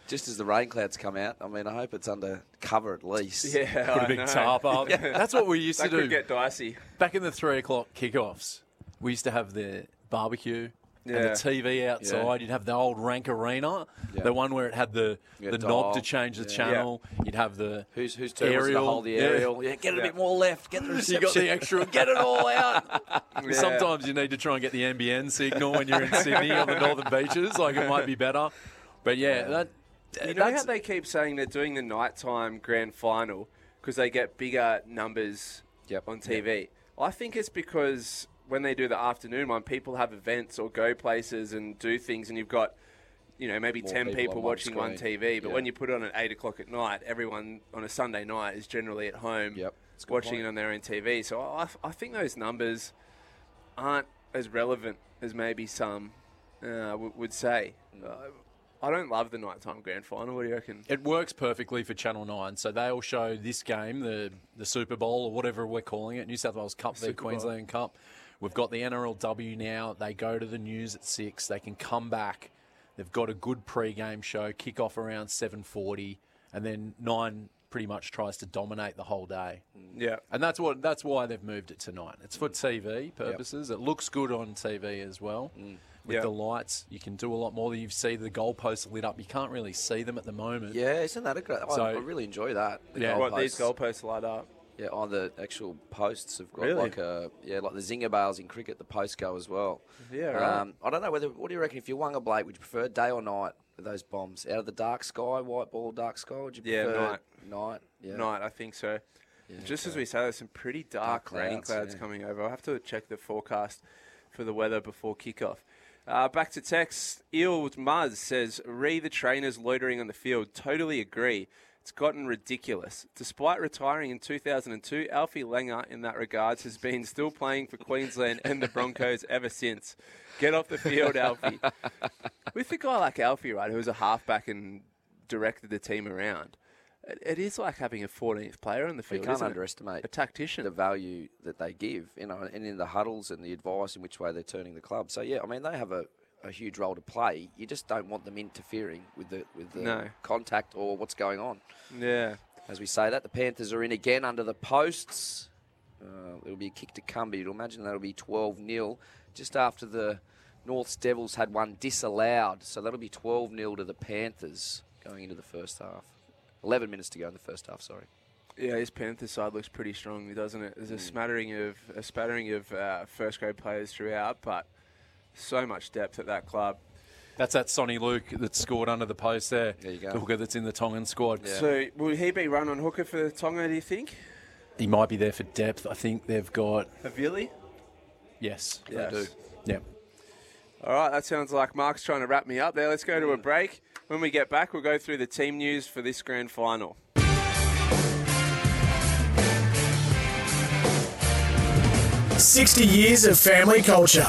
Just as the rain clouds come out, I mean, I hope it's under cover at least. Yeah, Put a I big know. tarp up. That's what we used That to do. get dicey. Back in the three o'clock kickoffs, we used to have the barbecue, and the TV outside. You'd have the old Rank Arena, Yeah. the one where it had the Yeah, the dial. knob to change the Yeah. channel. You'd have the Who's whose turn was to aerial. hold the Yeah. aerial? Yeah, get it a bit more left. Get the You got the extra, get it all out. Yeah. Sometimes you need to try and get the NBN signal when you're in Sydney on the northern beaches. Like it might be better, but yeah, that You know how they keep saying they're doing the nighttime grand final because they get bigger numbers Yep. on TV? I think it's because when they do the afternoon one, people have events or go places and do things, and you've got, you know, maybe More 10 people people, on watching one screen. TV. But Yeah. when you put it on at 8 o'clock at night, everyone on a Sunday night is generally at home Yep, that's a good watching point. it on their own TV. So I, I think those numbers aren't as relevant as maybe some uh, w- would say. Mm. Uh, I don't love the nighttime grand final. What do you reckon? It works perfectly for Channel Nine, so they'll show this game, the the Super Bowl or whatever we're calling it, New South Wales Cup, the Super Bowl. Queensland Cup. We've got the NRLW now. They go to the news at six. They can come back. They've got a good pre-game show. Kick off around seven forty, and then nine pretty much tries to dominate the whole day. Yeah. And that's what that's why they've moved it to nine. It's for TV purposes. It looks good on TV as well. Mm. With Yep. the lights, you can do a lot more. You see the goalposts lit up. You can't really see them at the moment. Yeah, isn't that a great? I, So- I really enjoy that. The Yeah. What these goalposts. goalposts light up? Yeah, on the actual posts have got Really? like a yeah, like the zinger bails in cricket. The posts go as well. Yeah, right. Um, I don't know whether. What do you reckon? If you won a Blake, would you prefer day or night with those bombs out of the dark sky, white ball, dark sky? Would you Yeah, prefer night. Night. Yeah. Night, I think so. Just as we say, there's some pretty dark, Dark rain clouds, clouds yeah. coming over. I'll have to check the forecast for the weather before kickoff. Uh, back to text. Eel Muzz says, re the trainers loitering on the field. Totally agree. It's gotten ridiculous. Despite retiring in 2002, Alfie Langer, in that regards, has been still playing for Queensland and the Broncos ever since. Get off the field, Alfie. With a guy like Alfie, right, who was a halfback and directed the team around, it, it is like having a 14th player on the field. You can't isn't it? underestimate a tactician. the value that they give, you know, and in the huddles and the advice in which way they're turning the club. So yeah, I mean they have a, a huge role to play. You just don't want them interfering with the with the No. contact or what's going on. Yeah. As we say that, the Panthers are in again under the posts. Uh, it'll be a kick to come, but You'd imagine that'll be 12 0 just after the North's Devils had one disallowed. So that'll be 12 0 to the Panthers going into the first half. 11 minutes to go in the first half, sorry. Yeah, his Panthers side looks pretty strong, doesn't it? There's a smattering of a spattering of uh, first grade players throughout, but so much depth at that club. That's that Soni Luke that scored under the post there. There you go. The hooker that's in the Tongan squad. So will he be run on hooker for Tonga? Do you think? He might be there for depth. I think they've got Havili? yes. Yes. do. Yeah. All right, that sounds like Mark's trying to wrap me up there. Let's go to a break. When we get back, we'll go through the team news for this grand final. Sixty years of family culture.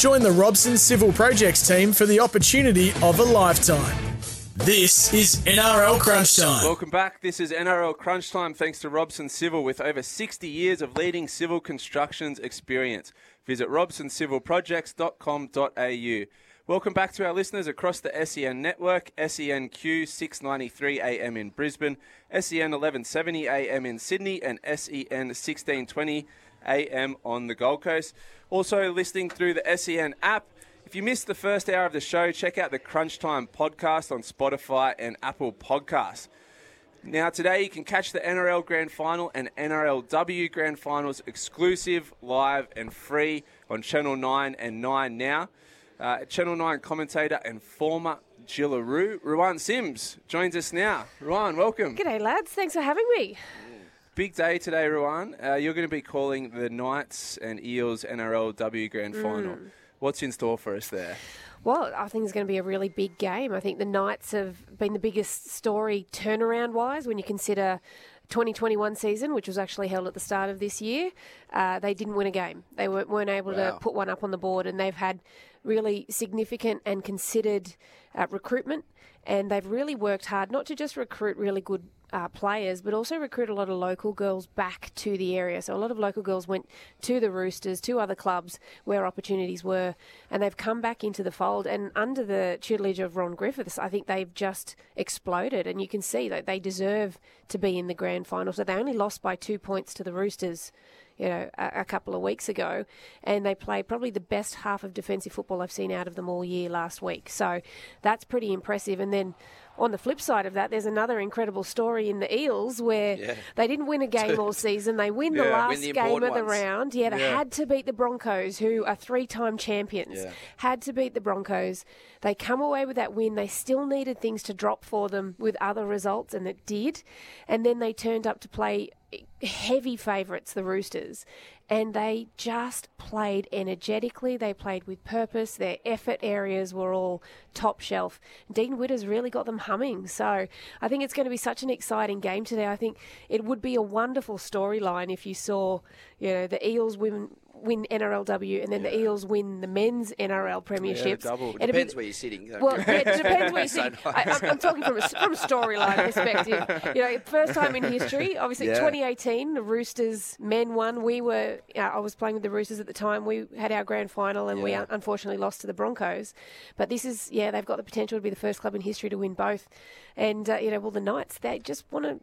Join the Robson Civil Projects team for the opportunity of a lifetime. This is NRL Crunch Time. Welcome back. This is NRL Crunch Time thanks to Robson Civil with over 60 years of leading civil constructions experience. Visit robsoncivilprojects.com.au. Welcome back to our listeners across the SEN network, SENQ 693 AM in Brisbane, SEN 1170 AM in Sydney, and SEN 1620 AM on the Gold Coast. Also listening through the SEN app. If you missed the first hour of the show, check out the Crunch Time podcast on Spotify and Apple Podcasts. Now, today you can catch the NRL Grand Final and NRLW Grand Finals exclusive, live, and free on Channel 9 and 9 now. Uh, Channel 9 commentator and former Jillaroo, Ruan Sims, joins us now. Ruan, welcome. G'day, lads. Thanks for having me. Big day today, Ruan. Uh, you're going to be calling the Knights and Eels NRLW Grand Final. What's in store for us there? Well, I think it's going to be a really big game. I think the Knights have been the biggest story turnaround wise when you consider 2021 season, which was actually held at the start of this year. Uh, they didn't win a game. They weren't, weren't able Wow. to put one up on the board, and they've had really significant and considered uh, recruitment. And they've really worked hard not to just recruit really good uh, players, but also recruit a lot of local girls back to the area. So a lot of local girls went to the Roosters, to other clubs where opportunities were, and they've come back into the fold. And under the tutelage of Ron Griffiths, I think they've just exploded. And you can see that they deserve to be in the grand final. So they only lost by two points to the Roosters you know, a, a couple of weeks ago, and they played probably the best half of defensive football I've seen out of them all year last week. So that's pretty impressive. And then on the flip side of that, there's another incredible story in the Eels where Yeah. they didn't win a game all season. They win the last win the game of the ones. round. Yeah, they Yeah. had to beat the Broncos, who are three-time champions. Yeah. Had to beat the Broncos. They come away with that win. They still needed things to drop for them with other results, and it did. And then they turned up to play heavy favourites, the Roosters, and they just played energetically. They played with purpose. Their effort areas were all top shelf. Dean Widders really got them humming. So I think it's going to be such an exciting game today. I think it would be a wonderful storyline if you saw, you know, the Eels women win NRLW and then the Eels win the men's NRL premierships. double. It It'd be- depends where you're sitting. well, you? it depends where you're sitting. I, I'm, I'm talking from a, from a storyline perspective. You know, first time in history. Obviously, Yeah. 2018, the Roosters men won. We were. Uh, I was playing with the Roosters at the time. We had our grand final, and we Yeah. un- unfortunately lost to the Broncos. But this is, yeah, they've got the potential to be the first club in history to win both. And uh, you know, well, the Knights they just want to.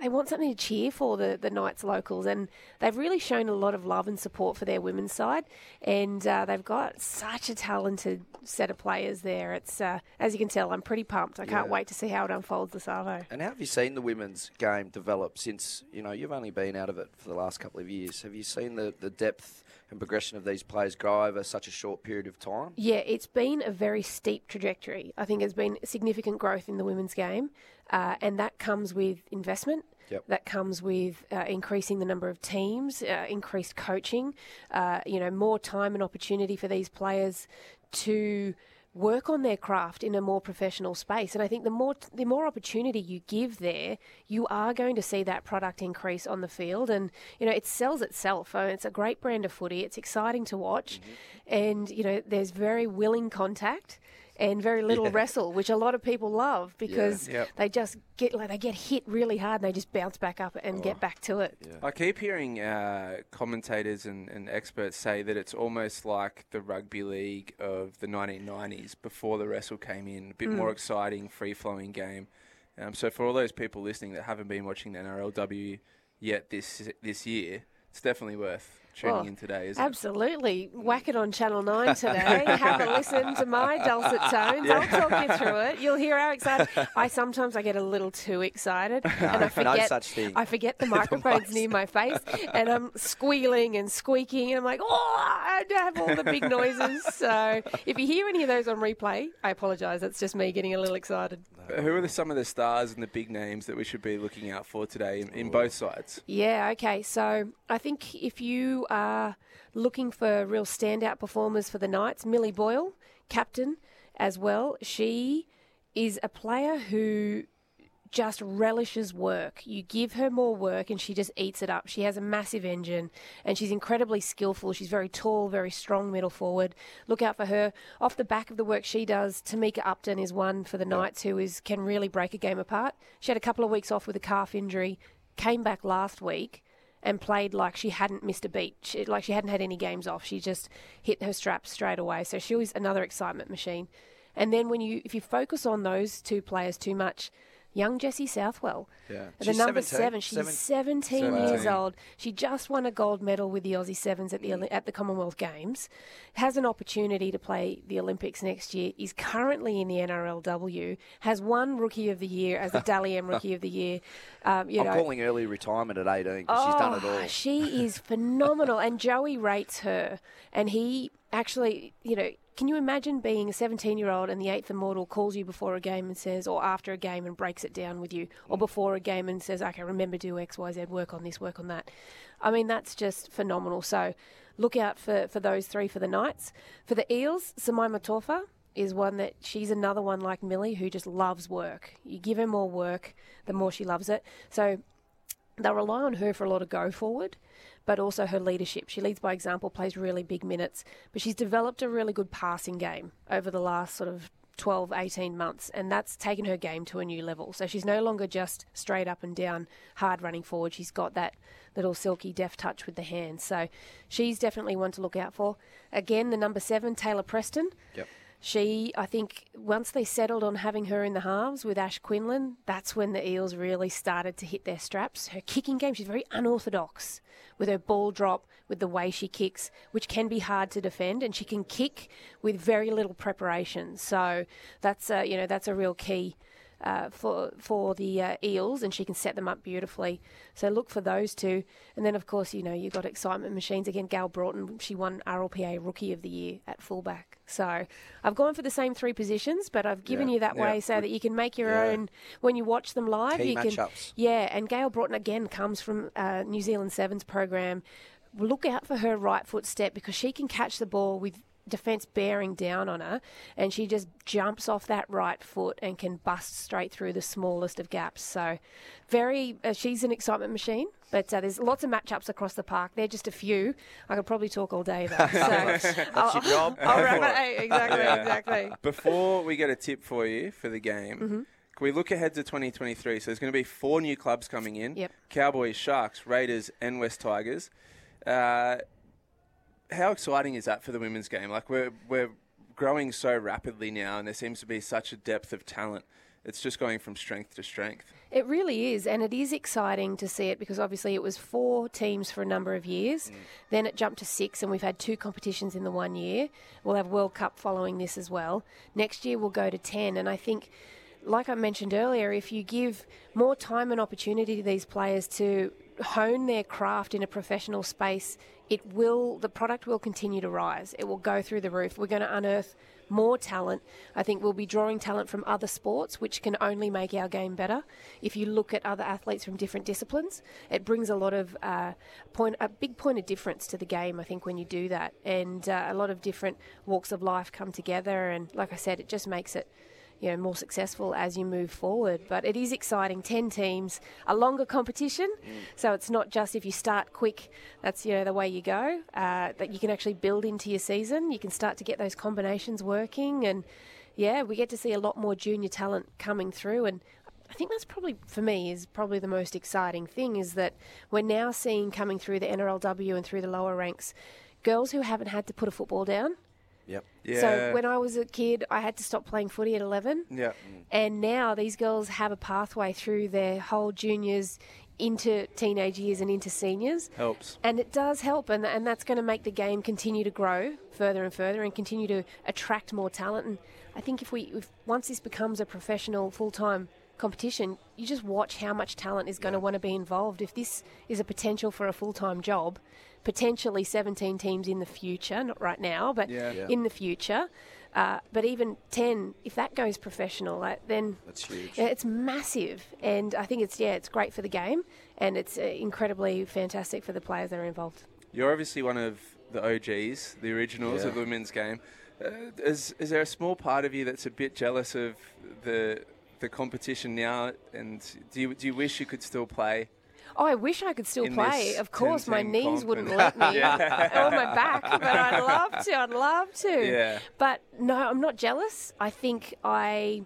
They want something to cheer for the the Knights locals, and they've really shown a lot of love and support for their women's side. And uh, they've got such a talented set of players there. It's uh, as you can tell, I'm pretty pumped. I can't wait to see how it unfolds this Arvo. And how have you seen the women's game develop since you know you've only been out of it for the last couple of years? Have you seen the, the depth and progression of these players grow over such a short period of time? Yeah, it's been a very steep trajectory. I think there's been significant growth in the women's game, uh, and that comes with investment. Yep. That comes with uh, increasing the number of teams, uh, increased coaching, uh, you know, more time and opportunity for these players to work on their craft in a more professional space. And I think the more the more opportunity you give there, you are going to see that product increase on the field. And you know, it sells itself. Uh, It's a great brand of footy. It's exciting to watch, and you know, there's very willing contact. And very little Yeah. wrestle, which a lot of people love because Yep. they just get like they get hit really hard and they just bounce back up and get back to it. I keep hearing uh, commentators and, and experts say that it's almost like the rugby league of the 1990s before the wrestle came in, a bit Mm. more exciting, free flowing game. Um, so for all those people listening that haven't been watching the NRLW yet this this year, it's definitely worth tuning Well, in today, isn't it? Absolutely. Whack it on Channel 9 today. Have a listen to my dulcet tones. Yeah. I'll talk you through it. You'll hear how excited. I sometimes I get a little too excited and I no forget such thing. I forget the microphone's near my face and I'm squealing and squeaking and I'm like, "Oh, I have all the big noises." So, if you hear any of those on replay, I apologize. That's just me getting a little excited. Who are the, some of the stars and the big names that we should be looking out for today in, in both sides? Yeah, okay. So I think if you are looking for real standout performers for the Knights, Millie Boyle, captain as well, she is a player who just relishes work. You give her more work and she just eats it up. She has a massive engine and she's incredibly skillful. She's very tall, very strong middle forward. Look out for her. Off the back of the work she does, Tamika Upton is one for the Knights who is can really break a game apart. She had a couple of weeks off with a calf injury, came back last week and played like she hadn't missed a beat, she, like she hadn't had any games off. She just hit her straps straight away. So she was another excitement machine. And then when you if you focus on those two players too much, young Jesse Southwell, Yeah. the number 17. seven, she's Seven- 17, years old. She just won a gold medal with the Aussie Sevens at the at the Commonwealth Games. Has an opportunity to play the Olympics next year. Is currently in the NRLW. Has won Rookie of the Year as the M Rookie of the Year. Um, you I'm know, calling early retirement at 18 because she's done it Oh, all. She is phenomenal, and Joey rates her. And he actually, you know, can you imagine being a 17 year old and the eighth immortal calls you before a game and says, or after a game and breaks it down with you, or Mm. before a game and says, okay, remember do X, Y, Z, work on this, work on that. I mean, that's just phenomenal. So look out for, for those three for the Knights. For the Eels, Simaima Taufa is one that she's another one like Millie who just loves work. You give her more work, the more she loves it. So they'll rely on her for a lot of go forward, but also her leadership. She leads by example, plays really big minutes, but she's developed a really good passing game over the last sort of 12, 18 months, and that's taken her game to a new level. So she's no longer just straight up and down, hard running forward. She's got that little silky deft touch with the hands. So she's definitely one to look out for. Again, the number seven, Taylor Preston. Yep. She, I think, once they settled on having her in the halves with Ash Quinlan, that's when the Eels really started to hit their straps. Her kicking game, she's very unorthodox with her ball drop, with the way she kicks, which can be hard to defend, and she can kick with very little preparation. So that's a, you know that's a real key uh, for for the uh, Eels, and she can set them up beautifully. So look for those two, and then of course you know you've got excitement machines again. Gayle Broughton, she won RLPA Rookie of the Year at fullback. So I've gone for the same three positions, but I've given Yeah, you that yeah. way so that you can make your Yeah. own when you watch them live. Key you can, yeah, and Gayle Broughton again comes from uh, New Zealand Sevens program. Look out for her right foot step because she can catch the ball with defence bearing down on her, and she just jumps off that right foot and can bust straight through the smallest of gaps. So, very, uh, she's an excitement machine. But uh, there's lots of matchups across the park. They're just a few. I could probably talk all day though. So That's your job. I'll wrap it. exactly, Yeah. exactly. Before we get a tip for you for the game, Mhm. can we look ahead to 2023? So there's going to be four new clubs coming in: Yep. Cowboys, Sharks, Raiders, and West Tigers. Uh, how exciting is that for the women's game? Like we're we're growing so rapidly now, and there seems to be such a depth of talent. It's just going from strength to strength. It really is, and it is exciting to see it because obviously it was four teams for a number of years. Mm. Then it jumped to six, and we've had two competitions in the one year. We'll have World Cup following this as well. Next year we'll go to 10, and I think, like I mentioned earlier, if you give more time and opportunity to these players to hone their craft in a professional space, it will the product will continue to rise. It will go through the roof. We're going to unearth more talent. I think we'll be drawing talent from other sports, which can only make our game better. If you look at other athletes from different disciplines, it brings a lot of uh, point, a big point of difference to the game. I think when you do that, and uh, a lot of different walks of life come together, and like I said, it just makes it you know more successful as you move forward. But it is exciting. Ten teams, a longer competition, so it's not just if you start quick, that's you know the way you go. Uh, that you can actually build into your season. You can start to get those combinations working, and yeah, we get to see a lot more junior talent coming through. And I think that's probably for me is probably the most exciting thing is that we're now seeing coming through the NRLW and through the lower ranks, girls who haven't had to put a football down. Yep. So when I was a kid, I had to stop playing footy at 11. Yeah. And now these girls have a pathway through their whole juniors into teenage years and into seniors. Helps. And it does help, and, and that's going to make the game continue to grow further and further and continue to attract more talent. And I think if we, if once this becomes a professional, full time competition, you just watch how much talent is going to want to be involved. If this is a potential for a full time job, potentially 17 teams in the future, not right now, but Yeah. Yeah. in the future. Uh, but even 10, if that goes professional, uh, then That's huge. yeah, it's massive, and I think it's yeah, it's great for the game, and it's uh, incredibly fantastic for the players that are involved. You're obviously one of the OGs, the originals Yeah. of the women's game. Uh, is is there a small part of you that's a bit jealous of the the competition now? And do you do you wish you could still play? Oh, I wish I could still In play. Of course, my knees comp wouldn't let me, Yeah. or my back, but I'd love to. I'd love to. Yeah. But no, I'm not jealous. I think I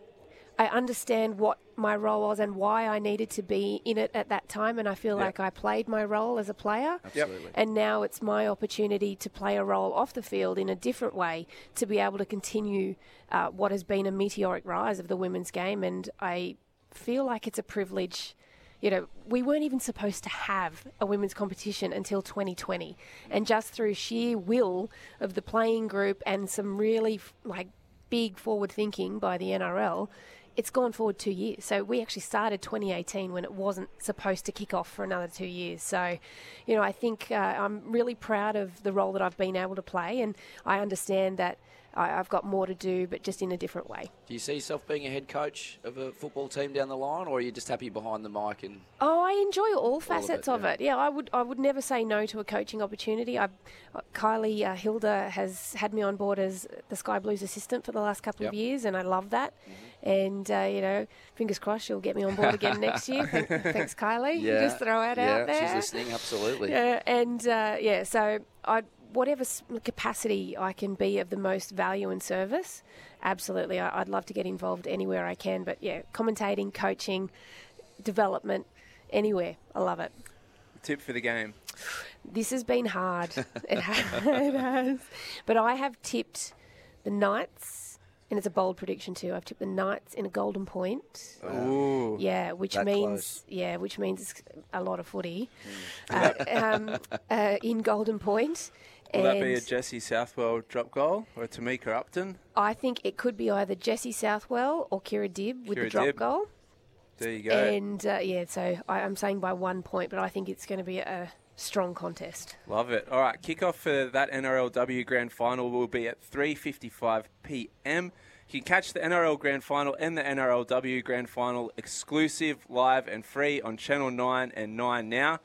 I understand what my role was and why I needed to be in it at that time, and I feel Yeah. like I played my role as a player. Absolutely. And now it's my opportunity to play a role off the field in a different way to be able to continue uh, what has been a meteoric rise of the women's game. And I feel like it's a privilege. You know, we weren't even supposed to have a women's competition until 2020. And just through sheer will of the playing group and some really like big forward thinking by the NRL, it's gone forward two years. So we actually started 2018 when it wasn't supposed to kick off for another two years. So, you know, I think uh, I'm really proud of the role that I've been able to play, and I understand that I, I've got more to do, but just in a different way. Do you see yourself being a head coach of a football team down the line, or are you just happy behind the mic and Oh, I enjoy all of facets it, of yeah. it. Yeah, I would. I would never say no to a coaching opportunity. I, Kylie uh, Hilder has had me on board as the Sky Blues assistant for the last couple of years, and I love that. Mm-hmm. And uh, you know, fingers crossed she'll get me on board again next year. Thanks, Kylie. Just throw it yeah, out there. she's listening, absolutely. Yeah, and uh, yeah, so I whatever capacity I can be of the most value and service, absolutely, I, I'd love to get involved anywhere I can. But yeah, commentating, coaching, development, anywhere, I love it. Tip for the game. This has been hard. it, ha- it has, but I have tipped the Knights and it's a bold prediction too. I've tipped the Knights in a golden point. Ooh. Yeah, which That means close. yeah, which means it's a lot of footy Mm. uh, um, uh, in Golden Point. Will that be a Jesse Southwell drop goal or a Tamika Upton? I think it could be either Jesse Southwell or Kira Dibb with Kira the drop Dibb. goal. There you go. And uh, yeah, so I, I'm saying by one point, but I think it's going to be a strong contest. Love it. All right, kickoff for that NRLW Grand Final will be at 3:55 p.m. You can catch the NRL Grand Final and the NRLW Grand Final exclusive, live, and free on Channel 9 and 9 now.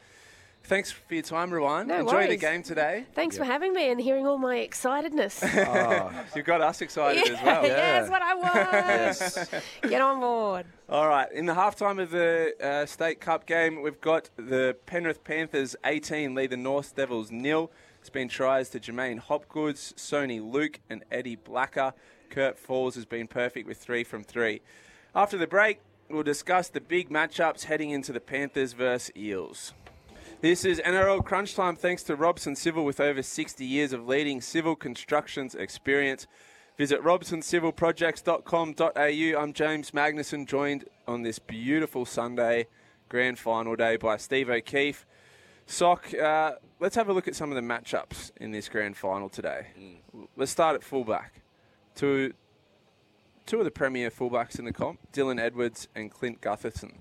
Thanks for your time, Ruan. No Enjoy the game today. Thanks for having me and hearing all my excitedness. You've got us excited yeah, as well. yeah, that's what I want. Get on board. All right, in the halftime of the uh, State Cup game, we've got the Penrith Panthers 18 lead the North Devils nil. It's been tries to J'maine Hopgoods, Soni Luke, and Eddie Blacker. Kurt Falls has been perfect with three from three. After the break, we'll discuss the big matchups heading into the Panthers versus Eels. This is NRL Crunch Time thanks to Robson Civil with over 60 years of leading civil constructions experience. Visit robsoncivilprojects.com.au. I'm James Magnuson, joined on this beautiful Sunday grand final day by Steve O'Keefe. Sock, uh, let's have a look at some of the matchups in this grand final today. Let's start at fullback. Two, two of the premier fullbacks in the comp, Dylan Edwards and Clint Gutherson.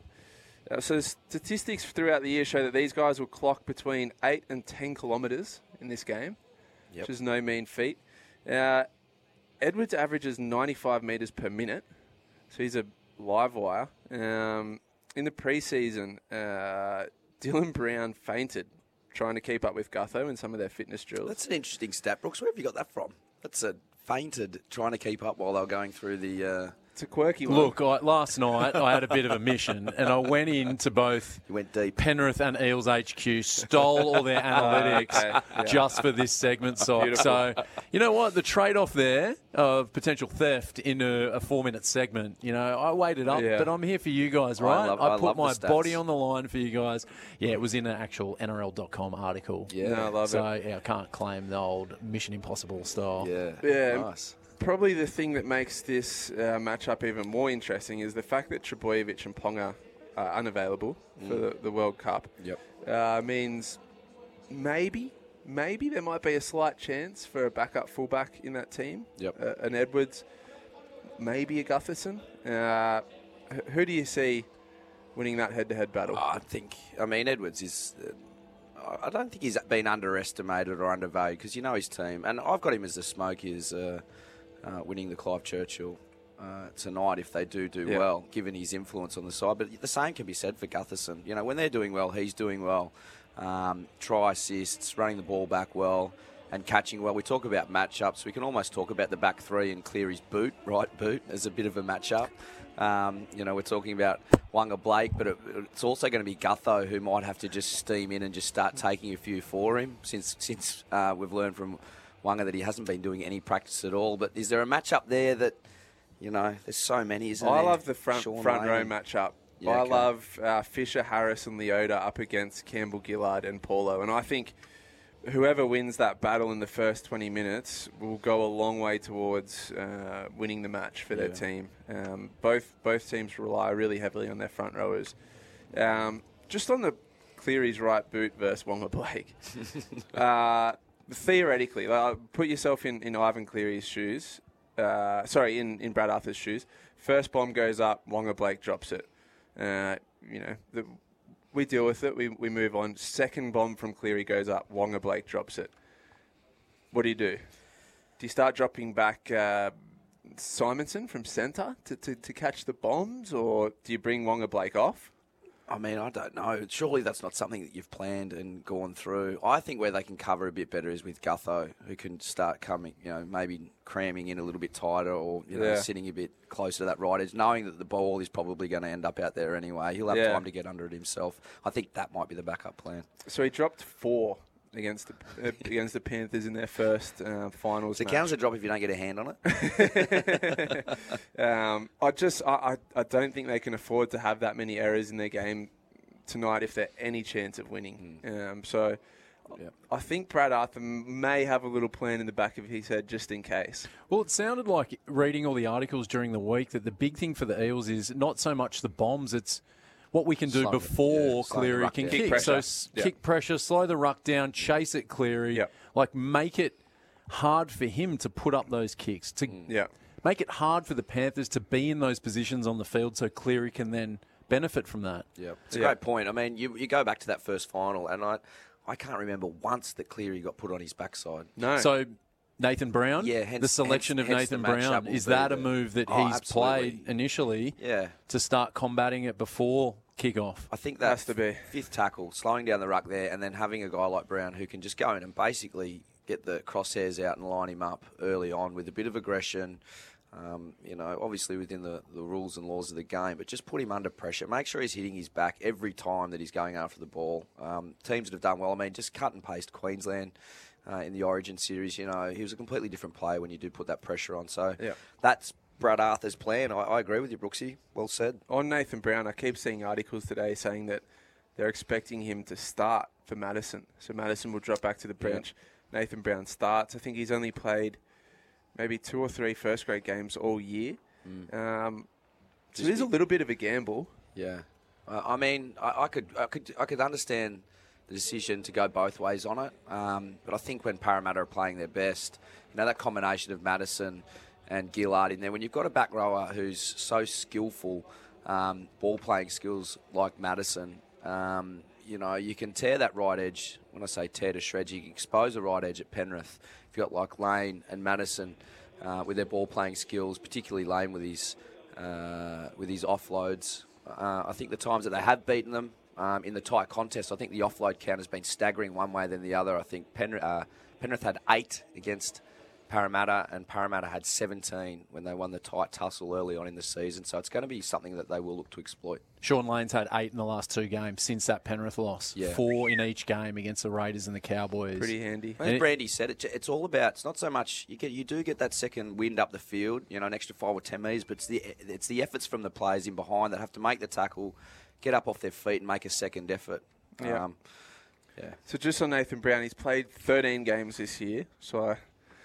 Uh, so statistics throughout the year show that these guys will clock between 8 and 10 kilometres in this game, Yep. which is no mean feat. Uh, Edwards averages 95 metres per minute, so he's a live wire. Um, in the preseason, uh, Dylan Brown fainted trying to keep up with Gutho in some of their fitness drills. That's an interesting stat, Brooks. Where have you got that from? That's a fainted trying to keep up while they were going through the. Uh, it's a quirky one. Look, I, last night I had a bit of a mission, and I went into both you went deep. Penrith and Eels HQ, stole all their ah, analytics okay, yeah. just for this segment. So, so you know what? The trade-off there of potential theft in a, a four-minute segment. You know, I weighed it up, Yeah. but I'm here for you guys, oh, I right? love- I put love the my stats. body on the line for you guys. Yeah, it was in an actual NRL.com article. Yeah. No, I love so it. So yeah, I can't claim the old Mission Impossible style. Yeah. Yeah. Nice. Probably the thing that makes this uh, matchup even more interesting is the fact that Trbojevic and Ponga are unavailable for the, the World Cup. Yep. Uh, means maybe, maybe there might be a slight chance for a backup fullback in that team. Yep. Uh, an Edwards, maybe a Gutherson. Uh, who do you see winning that head-to-head battle? I think. I mean, Edwards is. Uh, I don't think he's been underestimated or undervalued because you know his team, and I've got him as the smoky as uh, winning the Clive Churchill uh, tonight if they do do Yeah. well, given his influence on the side. But the same can be said for Gutherson. You know, when they're doing well, he's doing well. Um, try assists, running the ball back well. And catching well. We talk about matchups. We can almost talk about the back three and Cleary's boot, right boot, as a bit of a matchup. Um, you know, we're talking about Waqa Blake, but it, it's also going to be Gutho who might have to just steam in and just start taking a few for him since since uh, we've learned from Waqa that he hasn't been doing any practice at all. But is there a match up there that, you know, there's so many, isn't I there? love the front Shaun front row Lane. matchup. Yeah, I okay. love uh, Fisher, Harris, and Leota up against Campbell, Gillard, and Paulo, and I think whoever wins that battle in the first 20 minutes will go a long way towards uh, winning the match for their Yeah. team. Um, both both teams rely really heavily on their front rowers. Um, just on the Cleary's right boot versus Waqa Blake. uh, theoretically, like, put yourself in, in Ivan Cleary's shoes. Uh, sorry, in, in Brad Arthur's shoes. First bomb goes up, Waqa Blake drops it. Uh, you know, the, we deal with it. We, we move on. Second bomb from Cleary goes up. Waqa Blake drops it. What do you do? Do you start dropping back uh, Simonsson from centre to, to, to catch the bombs, or do you bring Waqa Blake off? I mean, I don't know. Surely that's not something that you've planned and gone through. I think where they can cover a bit better is with Gutho, who can start coming, you know, maybe cramming in a little bit tighter or, you know, Yeah. sitting a bit closer to that right edge, knowing that the ball is probably going to end up out there anyway. He'll have Yeah. time to get under it himself. I think that might be the backup plan. So he dropped four against the uh, against the Panthers in their first uh, finals. So it match. counts a drop if you don't get a hand on it. um, I just I, I, I don't think they can afford to have that many errors in their game tonight if they're any chance of winning. Um, so I think Brad Arthur may have a little plan in the back of his head just in case. Well, it sounded like reading all the articles during the week that the big thing for the Eels is not so much the bombs, it's what we can do Slow- before yeah, Cleary can down. kick. Kick pressure. So Yeah. kick pressure, slow the ruck down, chase it Cleary, Yep. like make it hard for him to put up those kicks, to mm. Yeah. make it hard for the Panthers to be in those positions on the field so Cleary can then benefit from that. Yeah, it's a Yeah. great point. I mean, you, you go back to that first final, and I, I can't remember once that Cleary got put on his backside. No. So Nathan Brown, Yeah, hence- the selection hence- of Nathan Brown, is that a move that Oh, he's absolutely. played initially Yeah. to start combating it before kickoff? I think that Has to be. fifth tackle, slowing down the ruck there, and then having a guy like Brown who can just go in and basically get the crosshairs out and line him up early on with a bit of aggression. Um, you know, obviously within the, the rules and laws of the game, but just put him under pressure. Make sure he's hitting his back every time that he's going after the ball. Um, teams that have done well, I mean, just cut and paste Queensland uh, in the Origin series. You know, he was a completely different player when you do put that pressure on. So Yeah. that's Brad Arthur's plan. I, I agree with you, Brooksy. Well said. On Nathan Brown, I keep seeing articles today saying that they're expecting him to start for Matterson. So Matterson will drop back to the bench. Nathan Brown starts. I think he's only played maybe two or three first grade games all year. Um, so it is a little bit of a gamble. Yeah, uh, I mean, I, I could, I could, I could understand the decision to go both ways on it. Um, but I think when Parramatta are playing their best, you know, that combination of Matterson and Gillard in there, when you've got a back rower who's so skillful, um, ball playing skills like Matterson, um, you know, you can tear that right edge. When I say tear to shreds, you can expose the right edge at Penrith. If you've got like Lane and Matterson uh, with their ball playing skills, particularly Lane with his uh, with his offloads. Uh, I think the times that they have beaten them um, in the tight contest, I think the offload count has been staggering one way than the other. I think Penrith, uh, Penrith had eight against Parramatta, and Parramatta had 17 when they won the tight tussle early on in the season. So it's going to be something that they will look to exploit. Shaun Lane's had eight in the last two games since that Penrith loss. Yeah. Four in each game against the Raiders and the Cowboys. Pretty handy. As Brandy said, it, it's all about. It's not so much you get. You do get that second wind up the field, you know, an extra five or ten metres, but it's the it's the efforts from the players in behind that have to make the tackle, get up off their feet, and make a second effort. Yeah. Um, yeah. So just on Nathan Brown, he's played 13 games this year. So I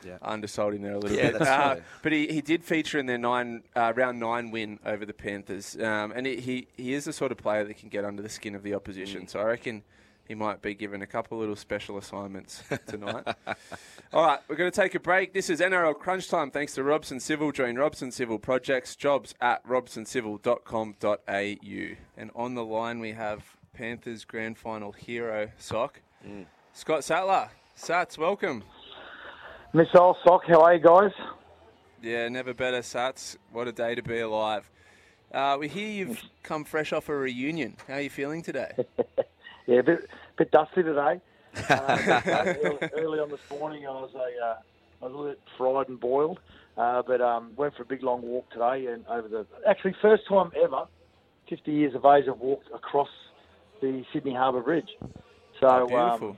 Yeah. undersold him there a little Yeah, bit. that's Uh, fair. but he, he did feature in their nine uh, round nine win over the Panthers, um, and he, he he is the sort of player that can get under the skin of the Mm. opposition. So I reckon he might be given a couple little special assignments tonight. All right, we're going to take a break. This is NRL Crunch Time. Thanks to Robson Civil. Join Robson Civil projects jobs at robsoncivil.com.au. And on the line we have Panthers grand final hero sock Mm. Scott Sattler. Sats, welcome. Miss Old Sock, how are you guys? Yeah, never better, Sats. What a day to be alive. Uh, we hear you've come fresh off a reunion. How are you feeling today? Yeah, a bit, bit dusty today. Uh, early, early on this morning, I was a, uh, I was a little bit fried and boiled, uh, but um, went for a big long walk today, and over the actually first time ever, 50 years of age, I've walked across the Sydney Harbour Bridge. So Oh, beautiful. Um,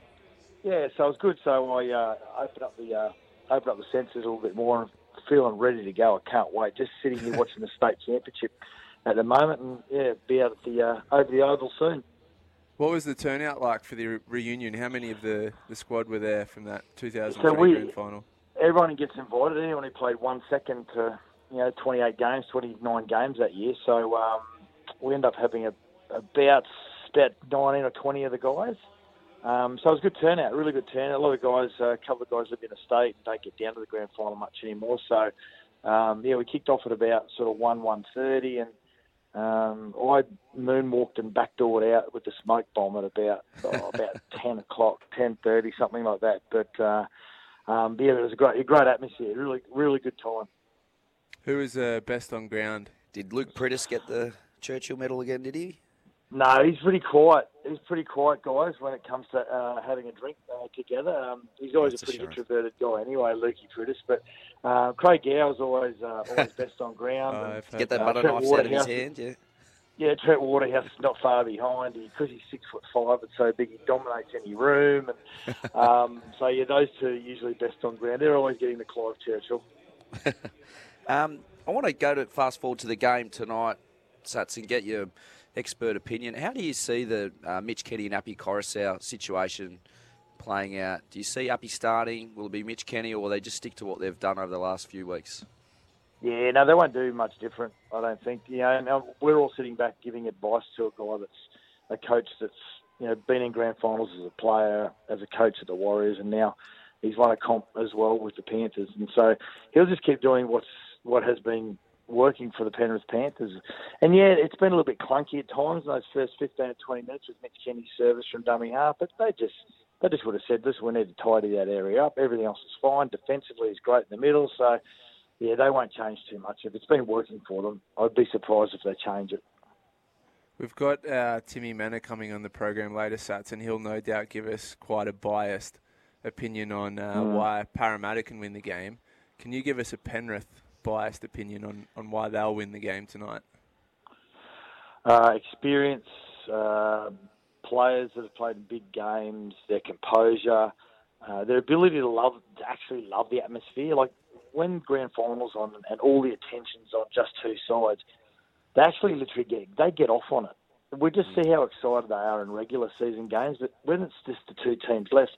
yeah, so it was good. So I uh, opened up the uh, opened up the senses a little bit more and feeling ready to go. I can't wait. Just sitting here watching the state championship at the moment, and yeah, be out at the uh, over the oval soon. What was the turnout like for the re- reunion? How many of the, the squad were there from that 2003 So we- grand final? everyone who gets invited, anyone who played one second to you know 28 games, 29 games that year. So um, we end up having a, about about 19 or 20 of the guys. Um, so it was a good turnout, really good turnout. A lot of guys, uh, a couple of guys live in the state and don't get down to the grand final much anymore. So um, yeah, we kicked off at about sort of one one thirty, and um, I moonwalked and backdoored out with the smoke bomb at about oh, about 10 o'clock, 10:30, something like that. But uh, um, yeah, it was a great, a great atmosphere. Really, really good time. Who was uh, best on ground? Did Luke Priddis get the Churchill medal again? Did he? No, he's pretty quiet. He's pretty quiet, guys, when it comes to uh, having a drink uh, together. Um, he's always That's a a pretty shame. introverted guy anyway, Lukey Priddis. But uh, Craig Gower's always uh, always best on ground. Oh, and, Get that Uh, butter knife out of his hand, yeah. Yeah, Trent Waterhouse is not far behind. Because he's six foot five and so big, he dominates any room. And um, so yeah, those two are usually best on ground. They're always getting the Clive Churchill. Um, I want to go to fast forward to the game tonight, Sats, and get your expert opinion. How do you see the uh, Mitch Kenny and Api Koroisau situation playing out. Do you see Api starting? Will it be Mitch Kenny, or will they just stick to what they've done over the last few weeks? Yeah, no, they won't do much different. I don't think. You know, we're all sitting back giving advice to a guy that's a coach that's you know been in grand finals as a player, as a coach at the Warriors, and now he's won a comp as well with the Panthers. And so he'll just keep doing what's what has been working for the Penrith Panthers. And yeah, it's been a little bit clunky at times. Those first 15 to 20 minutes with Mitch Kenny's service from dummy half, but they just they just would have said, "Listen, we need to tidy that area up. Everything else is fine. Defensively, is great in the middle." So yeah, they won't change too much. If it's been working for them, I'd be surprised if they change it. We've got uh, Timmy Mannah coming on the program later, Sats, and he'll no doubt give us quite a biased opinion on uh, Mm. why Parramatta can win the game. Can you give us a Penrith biased opinion on, on why they'll win the game tonight? Uh, experience, uh, players that have played in big games, their composure, uh, their ability to love, to actually love the atmosphere. Like when grand finals on and all the attention's on just two sides, they actually literally get they get off on it. We just see how excited they are in regular season games, but when it's just the two teams left,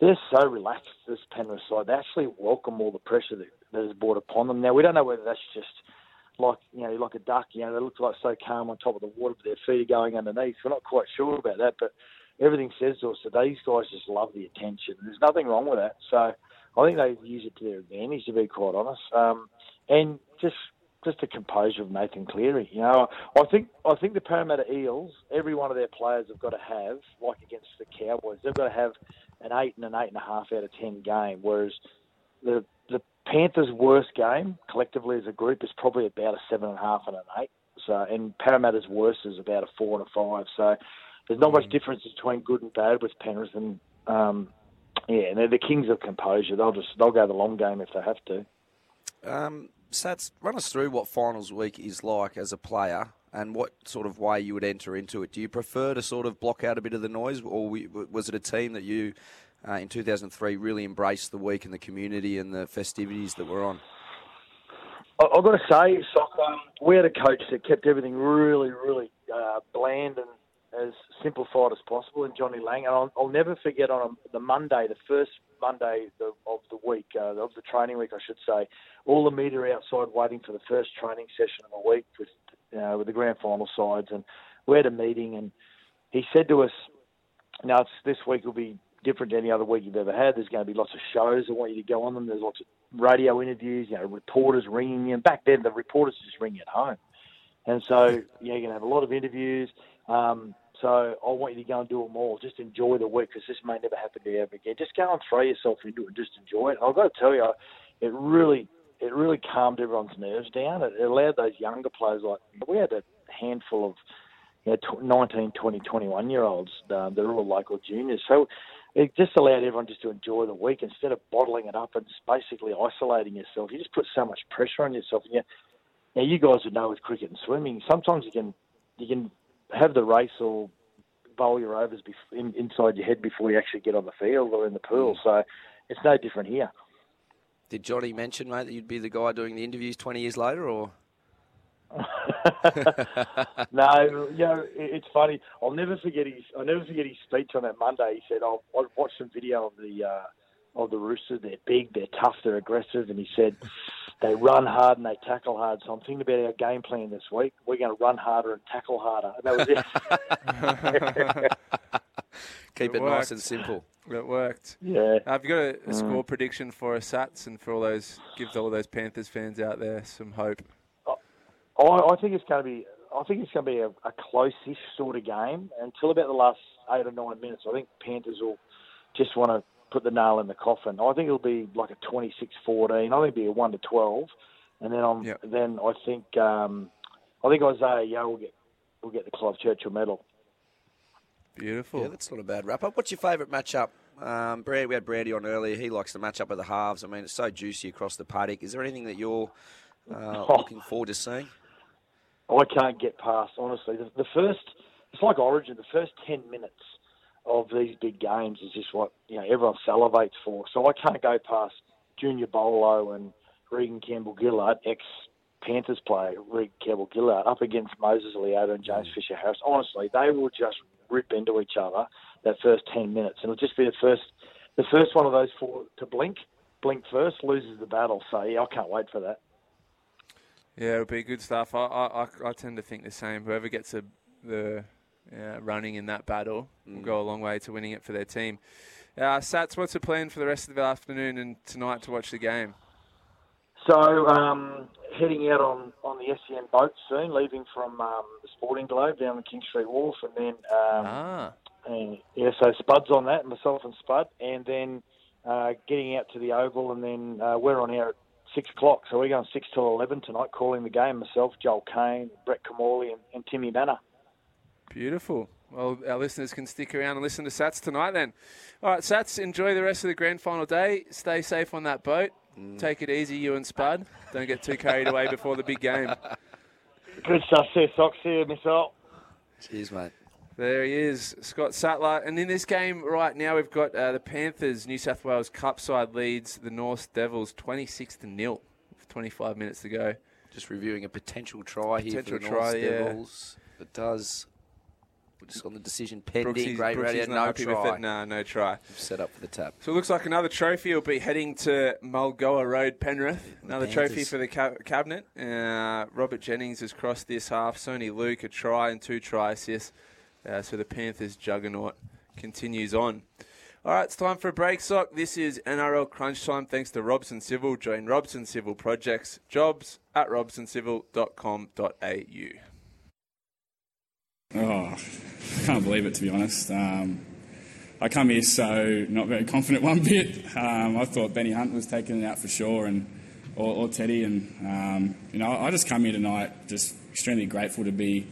they're so relaxed. This Penrith side, they actually welcome all the pressure that, that is brought upon them. Now we don't know whether that's just like you know, like a duck. You know, they look like so calm on top of the water, but their feet are going underneath. We're not quite sure about that, but everything says to us that these guys just love the attention. There's nothing wrong with that. So I think they use it to their advantage, to be quite honest. Um, and just just the composure of Nathan Cleary. You know, I think I think the Parramatta Eels, every one of their players have got to have, like against the Cowboys, they've got to have an eight and an eight and a half out of ten game. Whereas the the Panthers' worst game collectively as a group is probably about a seven and a half and an eight. So and Parramatta's worst is about a four and a five. So there's not much difference between good and bad with Penrith and um, yeah, and they're the kings of composure. They'll just they'll go the long game if they have to. Um, Sats, run us through what finals week is like as a player and what sort of way you would enter into it. Do you prefer to sort of block out a bit of the noise, or was it a team that you, uh, in 2003, really embraced the week and the community and the festivities that were on? I've got to say, Sock, um, we had a coach that kept everything really, really uh, bland and as simplified as possible in Johnny Lang. And I'll, I'll never forget on a, the Monday, the first Monday of the week, uh, of the training week, I should say, all the media outside waiting for the first training session of the week with, uh, with the grand final sides. And we had a meeting, and he said to us, now, this week will be different to any other week you've ever had. There's going to be lots of shows. I want you to go on them. There's lots of radio interviews, you know, reporters ringing you. And back then, the reporters just ring you at home. And so know, you're going to have a lot of interviews. Um, so I want you to go and do them all. Just enjoy the week because this may never happen to you ever again. Just go and throw yourself into it and just enjoy it. And I've got to tell you, it really, it really calmed everyone's nerves down. It allowed those younger players, like we had a handful of you know, 19, 20, 21 year olds um, that are all local juniors. So it just allowed everyone just to enjoy the week instead of bottling it up and just basically isolating yourself. You just put so much pressure on yourself. And you, now you guys would know with cricket and swimming, sometimes you can you can have the race or bowl your overs bef- in, inside your head before you actually get on the field or in the pool. So it's no different here. Did Johnny mention, mate, that you'd be the guy doing the interviews 20 years later, or? no, you know, it's funny. I'll never forget his. I'll never forget his speech on that Monday. He said, "I'll, I'll some video of the uh, of the Roosters. They're big, they're tough, they're aggressive." And he said, "They run hard and they tackle hard." So I'm thinking about our game plan this week. We're going to run harder and tackle harder. And that was it. Keep It it, nice and simple. It worked. Yeah. Have you got a, a Mm. score prediction for us, Sats, and for all those, give all those Panthers fans out there some hope? I, I think it's going to be. I think it's going to be a, a close-ish sort of game until about the last eight or nine minutes. I think Panthers will just want to put the nail in the coffin. I think it'll be like a 26-14. I think it'll be a one to twelve, and then I'm then I think um, I think Isaah Yeo will get will get the Clive Churchill medal. Beautiful. Yeah, that's not a bad wrap up. What's your favourite matchup? Um, Brand, we had Brandy on earlier. He likes the matchup of the halves. I mean, it's so juicy across the paddock. Is there anything that you're uh, Oh. looking forward to seeing? I can't get past honestly. The, the first, it's like Origin. The first ten minutes of these big games is just what you know everyone salivates for. So I can't go past Junior Paulo and Reagan Campbell Gillard, ex Panthers player Reagan Campbell Gillard, up against Moses Leota and James mm. Fisher Harris. Honestly, they will just rip into each other. that first ten minutes. And it'll just be the first the first one of those four to blink, blink first, loses the battle. So yeah, I can't wait for that. Yeah, it'll be good stuff. I, I, I, I tend to think the same. Whoever gets a, the uh, running in that battle will Mm. go a long way to winning it for their team. Uh, Sats, what's the plan for the rest of the afternoon and tonight to watch the game? So um, heading out on, on the SEN boat soon, leaving from um, the Sporting Globe down the King Street Wharf, and then um, ah. and, yeah, so Spud's on that, myself and Spud, and then uh, getting out to the Oval, and then uh, we're on air at six o'clock. So we're going six till eleven tonight, calling the game. Myself, Joel Caine, Brett Kimmorley, and, and Timmy Mannah. Beautiful. Well, our listeners can stick around and listen to Sats tonight then. All right, Sats, enjoy the rest of the grand final day. Stay safe on that boat. Take it easy, you and Spud. Don't get too carried away before the big game. Good stuff, there, Sox. See you, Missile. Cheers, mate. There he is, Scott Sattler. And in this game right now, we've got uh, the Panthers, New South Wales Cup side leads the North Devils 26 to nil. with 25 minutes to go. Just reviewing a potential try here for the try, North yeah. Devils. It does. We're just on the decision pending. Great Brooksy's radio, no try. No, no try. Set up for the tap. So it looks like another trophy will be heading to Mulgoa Road, Penrith. Another trophy for the ca- cabinet. Uh, Robert Jennings has crossed this half. Soni Luke, a try and two try assists. Uh, so the Panthers juggernaut continues on. All right, it's time for a break, Sock. This is NRL Crunch Time thanks to Robson Civil. Join Robson Civil Projects. Jobs at robsoncivil.com.au. Oh, I can't believe it to be honest. Um, I come here so not very confident one bit. Um, I thought Benny Hunt was taking it out for sure, and or, or Teddy, and um, you know I just come here tonight just extremely grateful to be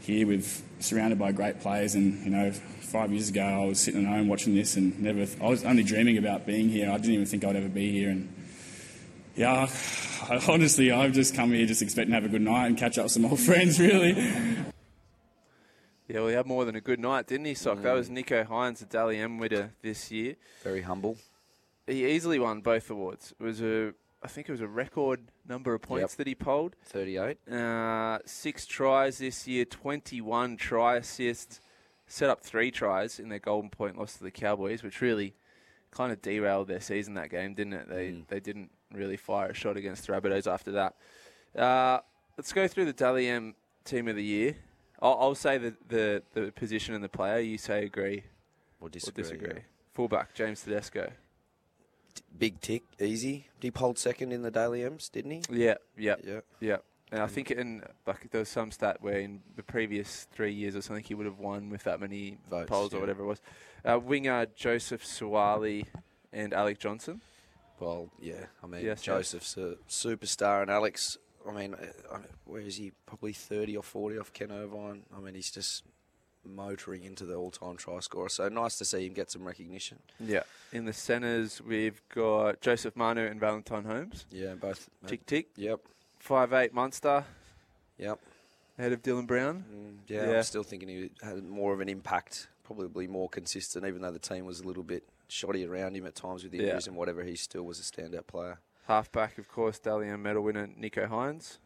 here with surrounded by great players. And you know, five years ago I was sitting at home watching this, and never I was only dreaming about being here. I didn't even think I'd ever be here, and yeah, I, honestly I've just come here just expecting to have a good night and catch up with some old friends, really. Yeah, well, he had more than a good night, didn't he, Sock? That was Nicho Hynes, the Dally M winner this year. Very humble. He easily won both awards. It was a, I think it was a record number of points Yep. that he polled. 38. Uh, six tries this year, 21 try assists. Set up three tries in their Golden Point loss to the Cowboys, which really kind of derailed their season that game, didn't it? They they didn't really fire a shot against the Rabbitohs after that. Uh, let's go through the Dally M team of the year. I'll, I'll say the, the, the position and the player. You say agree Or disagree, yeah. Fullback James Tedesco. Big tick, easy. He polled second in the Dally M's, didn't he? Yeah, yeah, Yeah. yeah. And I think in like there was some stat where in the previous three years or something he would have won with that many Votes, polls or yeah. whatever it was. Uh, winger Joseph Suaalii and Alex Johnston. Well, yeah. I mean, Yes, yeah. Joseph's a superstar, and Alex. I mean, uh, where is he? Probably thirty or forty off Ken Irvine. I mean, he's just motoring into the all-time try scorer. So nice to see him get some recognition. Yeah. In the centres we've got Joseph Manu and Valentine Holmes. Yeah, both. Tick tick. Yep. Five eight Munster. Yep. Ahead of Dylan Brown. Yeah, I'm still thinking he had more of an impact, probably more consistent, even though the team was a little bit shoddy around him at times with Yeah. injuries and whatever. He still was a standout player. Halfback, of course, Dally M medal winner Nicho Hynes.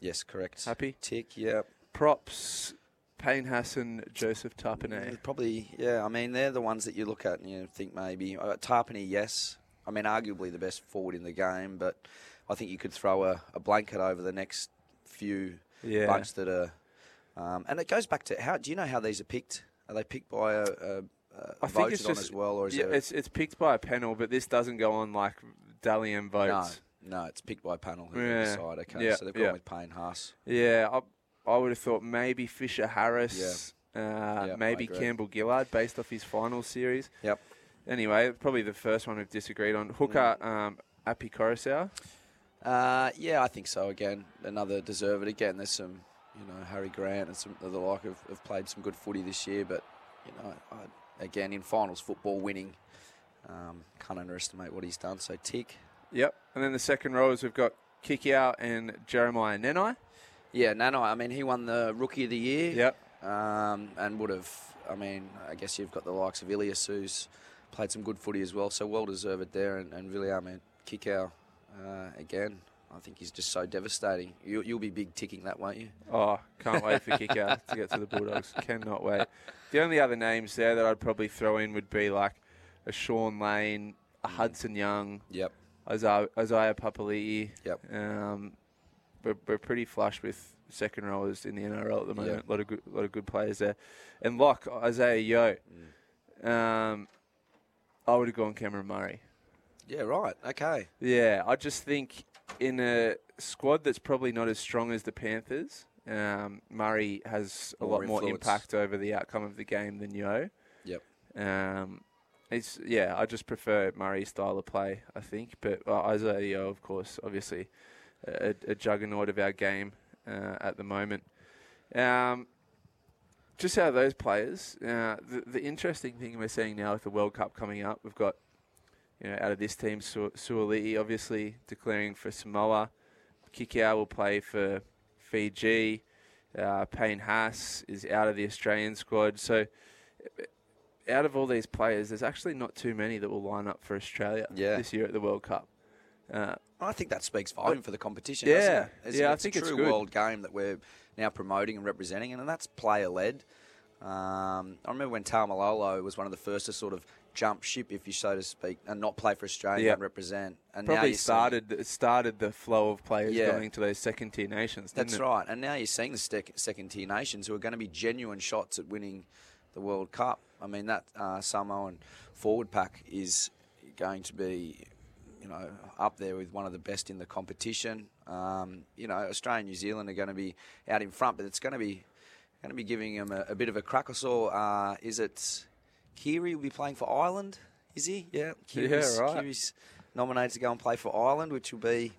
Yes, correct. Happy? Tick, yeah. Props, Payne Hassan, Joseph Tapine. Probably, yeah. I mean, they're the ones that you look at and you think maybe. Uh, Tapine, yes. I mean, arguably the best forward in the game, but I think you could throw a, a blanket over the next few Yeah. bunch that are. Um, and it goes back to how. Do you know how these are picked? Are they picked by a, a, I think it's on just as well, or is yeah, there? it's it's picked by a panel, but this doesn't go on like Dally M votes. No, no, it's picked by panel who Yeah. decide. Okay, Yeah, so they've gone yeah. with Payne Haas. Yeah, I, I would have thought maybe Fisher Harris, uh, maybe. Campbell Gillard based off his final series. Yep. Anyway, probably the first one we've disagreed on. Hooker, um, Api Koroisau. Uh, yeah, I think so. Again, another deserved. Again, there's some, you know, Harry Grant and some of the like have, have played some good footy this year, but you know, I, again in finals football, winning, um, can't underestimate what he's done. So tick. Yep. And then the second rows we've got Kikau and Jeremiah Nanai. Yeah, Nanai. I mean, he won the Rookie of the Year. Yep. Um, and would have. I mean, I guess you've got the likes of Ilias who's played some good footy as well. So well deserved there. And, and really, I mean, Kikau, uh, again, I think he's just so devastating. You, you'll be big ticking that, won't you? Oh, can't wait for Kicker to get to the Bulldogs. Cannot wait. The only other names there that I'd probably throw in would be like a Shaun Lane, a Hudson Young. Yep. Isaiah, Isaiah Papali'i. Yep. Um, we're, we're pretty flush with second rowers in the NRL at the moment. A lot of good, lot of good players there, and like Isaah Yeo, um, I would have gone Cameron Murray. Yeah, right. Okay. Yeah, I just think in a squad that's probably not as strong as the Panthers, um, Murray has a More lot more influence. impact over the outcome of the game than Yeo. Yep. Um, it's yeah, I just prefer Murray's style of play, I think. But uh, Isaah Yeo, of course, obviously a, a juggernaut of our game uh, at the moment. Um, just out of those players, uh, the, the interesting thing we're seeing now with the World Cup coming up, we've got you know out of this team, Su- obviously declaring for Samoa. Kikau will play for Fiji. Uh, Payne Haas is out of the Australian squad. So, out of all these players, there's actually not too many that will line up for Australia Yeah. this year at the World Cup. Uh, I think that speaks volume for the competition. Yeah. doesn't it? It's, Yeah, I it's think a it's true good. world game that we're now promoting and representing, and that's player led. Um, I remember when Taumalolo was one of the first to sort of jump ship, if you so to speak, and not play for Australia Yeah. and represent. And now probably you're seeing- started started the flow of players Yeah. going to those second tier nations. Didn't That's it? right. And now you're seeing the second tier nations who are going to be genuine shots at winning the World Cup. I mean, that uh, Samoan forward pack is going to be, you know, up there with one of the best in the competition. Um, you know, Australia and New Zealand are going to be out in front, but it's going to be going to be giving them a, a bit of a crack. I saw, uh, is it Keary will be playing for Ireland? Is he? Yeah. Keary's, right. Keary's nominated to go and play for Ireland, which will be.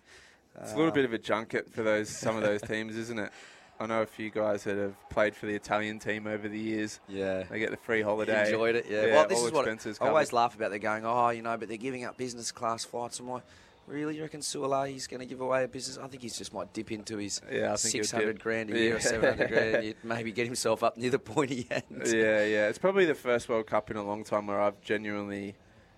It's a little uh, bit of a junket for those some of those teams, isn't it? I know a few guys that have played for the Italian team over the years. Yeah. They get the free holiday. Enjoyed it, yeah. well, this is what expenses I always laugh about. They're going, oh, you know, but they're giving up business class flights. I'm like, really? You reckon Suaalii's going to give away a business? I think he's just might dip into his Yeah, he'll 600 grand a year or 700 grand. You'd maybe get himself up near the pointy end. yeah, yeah. It's probably the first World Cup in a long time where I've genuinely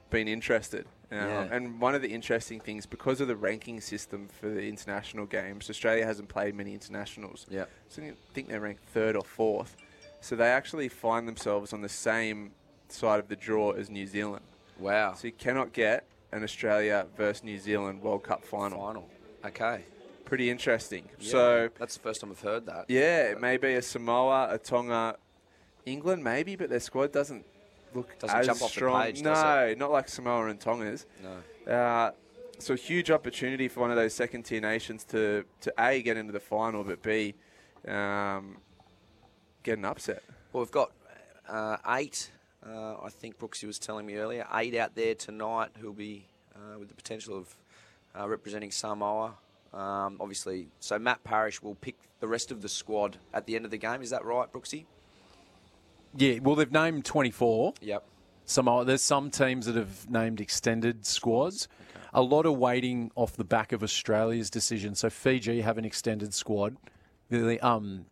been interested. Um, Yeah. And one of the interesting things, because of the ranking system for the international games, Australia hasn't played many internationals. Yeah. So I think they're ranked third or fourth. So they actually find themselves on the same side of the draw as New Zealand. Wow. So you cannot get an Australia versus New Zealand World Cup final. Final. Okay. Pretty interesting. Yeah, So that's the first time I've heard that. yeah, it may be a Samoa, a Tonga, England maybe, but their squad doesn't look Doesn't as jump off the strong. page, no, not like Samoa and Tonga's. No. Uh, so huge opportunity for one of those second tier nations to to a get into the final, but b um, get an upset. Well, we've got uh, eight. Uh, I think Brooksy was telling me earlier. Eight out there tonight who'll be uh, with the potential of uh, representing Samoa. Um, obviously, so Matt Parish will pick the rest of the squad at the end of the game. Is that right, Brooksy? Yeah, well, they've named 24. Yep. Some there's some teams that have named extended squads. A lot of waiting off the back of Australia's decision. So Fiji have an extended squad. The um,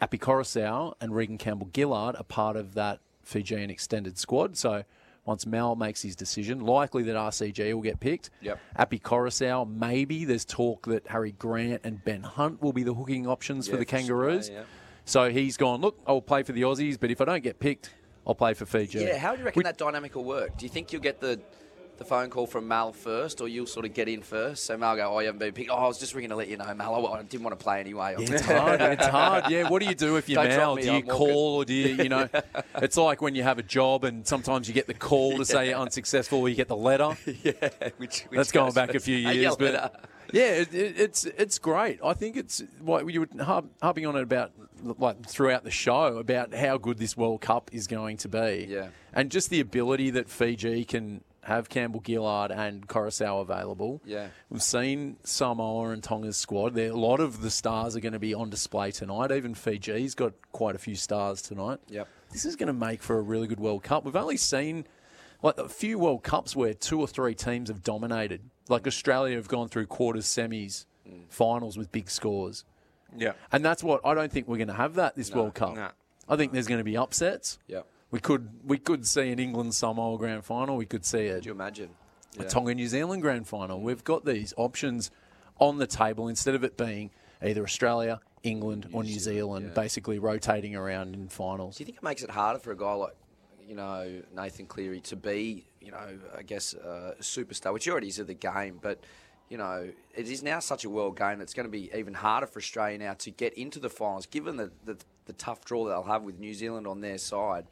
Api Koroisau and Reagan Campbell Gillard are part of that Fijian extended squad. So once Mal makes his decision, likely that RCG will get picked. Yep. Api Koroisau, maybe there's talk that Harry Grant and Ben Hunt will be the hooking options for Yeah, the for Kangaroos. Australia, So he's gone, look, I'll play for the Aussies, but if I don't get picked, I'll play for Fiji. Yeah. How do you reckon that dynamic will work? Do you think you'll get the the phone call from Mal first, or you'll sort of get in first? So Mal go, oh, you haven't been picked. Oh, I was just ringing to let you know, Mal. I didn't want to play anyway. Yeah, it's hard. It's hard. Yeah. What do you do if you're Don't Mal? me, Do you I'm walking. call or do you, you know? it's like when you have a job and sometimes you get the call to say you're unsuccessful or you get the letter. yeah, which, which That's going back a few Yeah, years, letter. but yeah, it, it, it's it's great. I think it's what you were harp, harping on it about like throughout the show about how good this World Cup is going to be. Yeah. and just the ability that Fiji can have Campbell Gillard and Koroisau available. Yeah. We've seen Samoa and Tonga's squad. There, a lot of the stars are going to be on display tonight. Even Fiji's got quite a few stars tonight. Yep. This is going to make for a really good World Cup. We've only seen like a few World Cups where two or three teams have dominated. Like Australia have gone through quarters, semis, finals with big scores. Yeah. And that's what I don't think we're going to have that this No, World Cup. no. I think there's going to be upsets. Yep. We could we could see an England Samoa grand final. We could see a, Could you imagine? a Yeah. Tonga New Zealand grand final. We've got these options. on the table instead of it being either Australia, England, or New Zealand, basically rotating around in finals. Do you think it makes it harder for a guy like, you know, Nathan Cleary to be, you know, I guess uh, superstar, which already is of the game, but, you know, it is now such a world game that it's going to be even harder for Australia now to get into the finals, given the, the, the tough draw that they'll have with New Zealand on their side.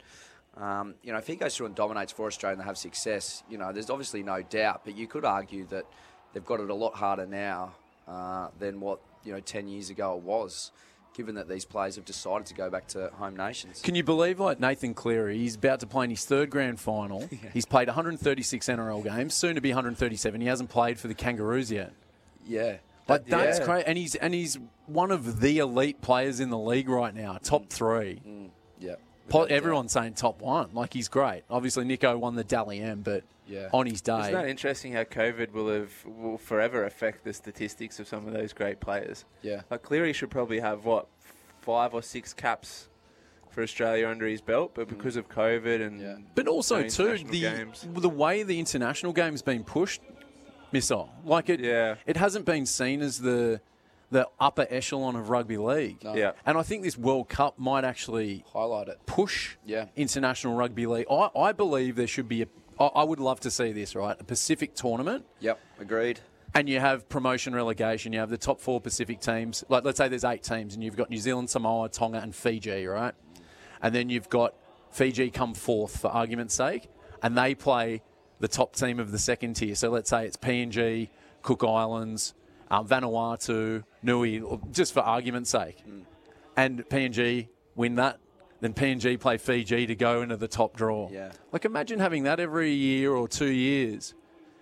Um, you know, if he goes through and dominates for Australia and they have success, you know, there's obviously no doubt, but you could argue that they've got it a lot harder now uh, than what, you know, 10 years ago it was given that these players have decided to go back to home nations. Can you believe, like Nathan Cleary, he's about to play in his third grand final. He's played 136 NRL games, soon to be 137. He hasn't played for the Kangaroos yet. Yeah. Like That- that's yeah. crazy, and he's and he's one of the elite players in the league right now, top three. Mm, yeah. Po- everyone's saying top one. Like he's great. Obviously, Nicho won the Dally M, but Yeah. on his day, Isn't that interesting how COVID will have will forever affect the statistics of some of those great players? Yeah. Like Cleary should probably have what five or six caps for Australia under his belt, but mm. because of COVID and But also no too the games. the way the international game's been pushed, missile like it. Yeah. It hasn't been seen as the the upper echelon of rugby league. No. Yeah. And I think this World Cup might actually highlight it, push Yeah. international rugby league. I, I believe there should be a. I I would love to see this right, a Pacific tournament. Yep, agreed. And you have promotion relegation. You have the top four Pacific teams. Like, let's say there's eight teams, and you've got New Zealand, Samoa, Tonga, and Fiji, right? And then you've got Fiji come fourth for argument's sake, and they play the top team of the second tier. So let's say it's PNG, Cook Islands, um, Vanuatu, Niue, just for argument's sake. And PNG win that. Then PNG play Fiji to go into the top draw. Yeah. Like imagine having that every year or two years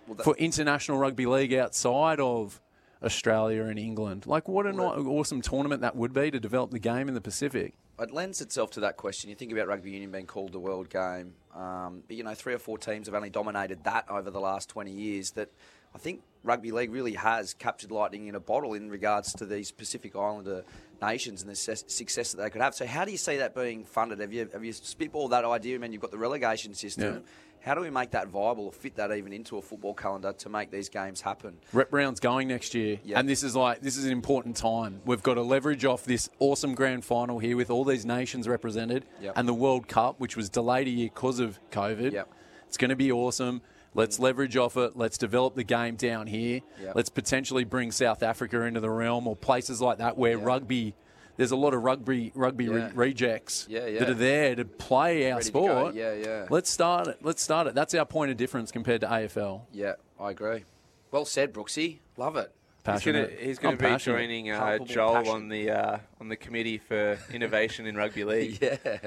that- for international rugby league outside of Australia and England. Like what an aw- awesome tournament that would be to develop the game in the Pacific. It lends itself to that question. You think about rugby union being called the world game, um, but you know, three or four teams have only dominated that over the last 20 years. That I think rugby league really has captured lightning in a bottle in regards to these Pacific Islander nations and the success- that they could have. So, how do you see that being funded? Have you have you spitballed that idea? I mean, you've got the relegation system. Yeah. How do we make that viable or fit that even into a football calendar to make these games happen? Rep rounds going next year, Yeah. and this is like this is an important time. We've got to leverage off this awesome grand final here with all these nations represented, Yep. and the World Cup, which was delayed a year because of COVID. Yep. It's going to be awesome. Let's leverage off it. Let's develop the game down here. Yep. Let's potentially bring South Africa into the realm or places like that where rugby. There's a lot of rugby rugby re- rejects Yeah, yeah. that are there to play our Ready sport. Yeah, yeah. Let's start it. Let's start it. That's our point of difference compared to AFL. Yeah, I agree. Well said, Brooksy. Love it. He's going to Passionate. he's going to be passionate. joining uh, Palpable Joel passion. on the uh, on the committee for innovation in rugby league. Yeah.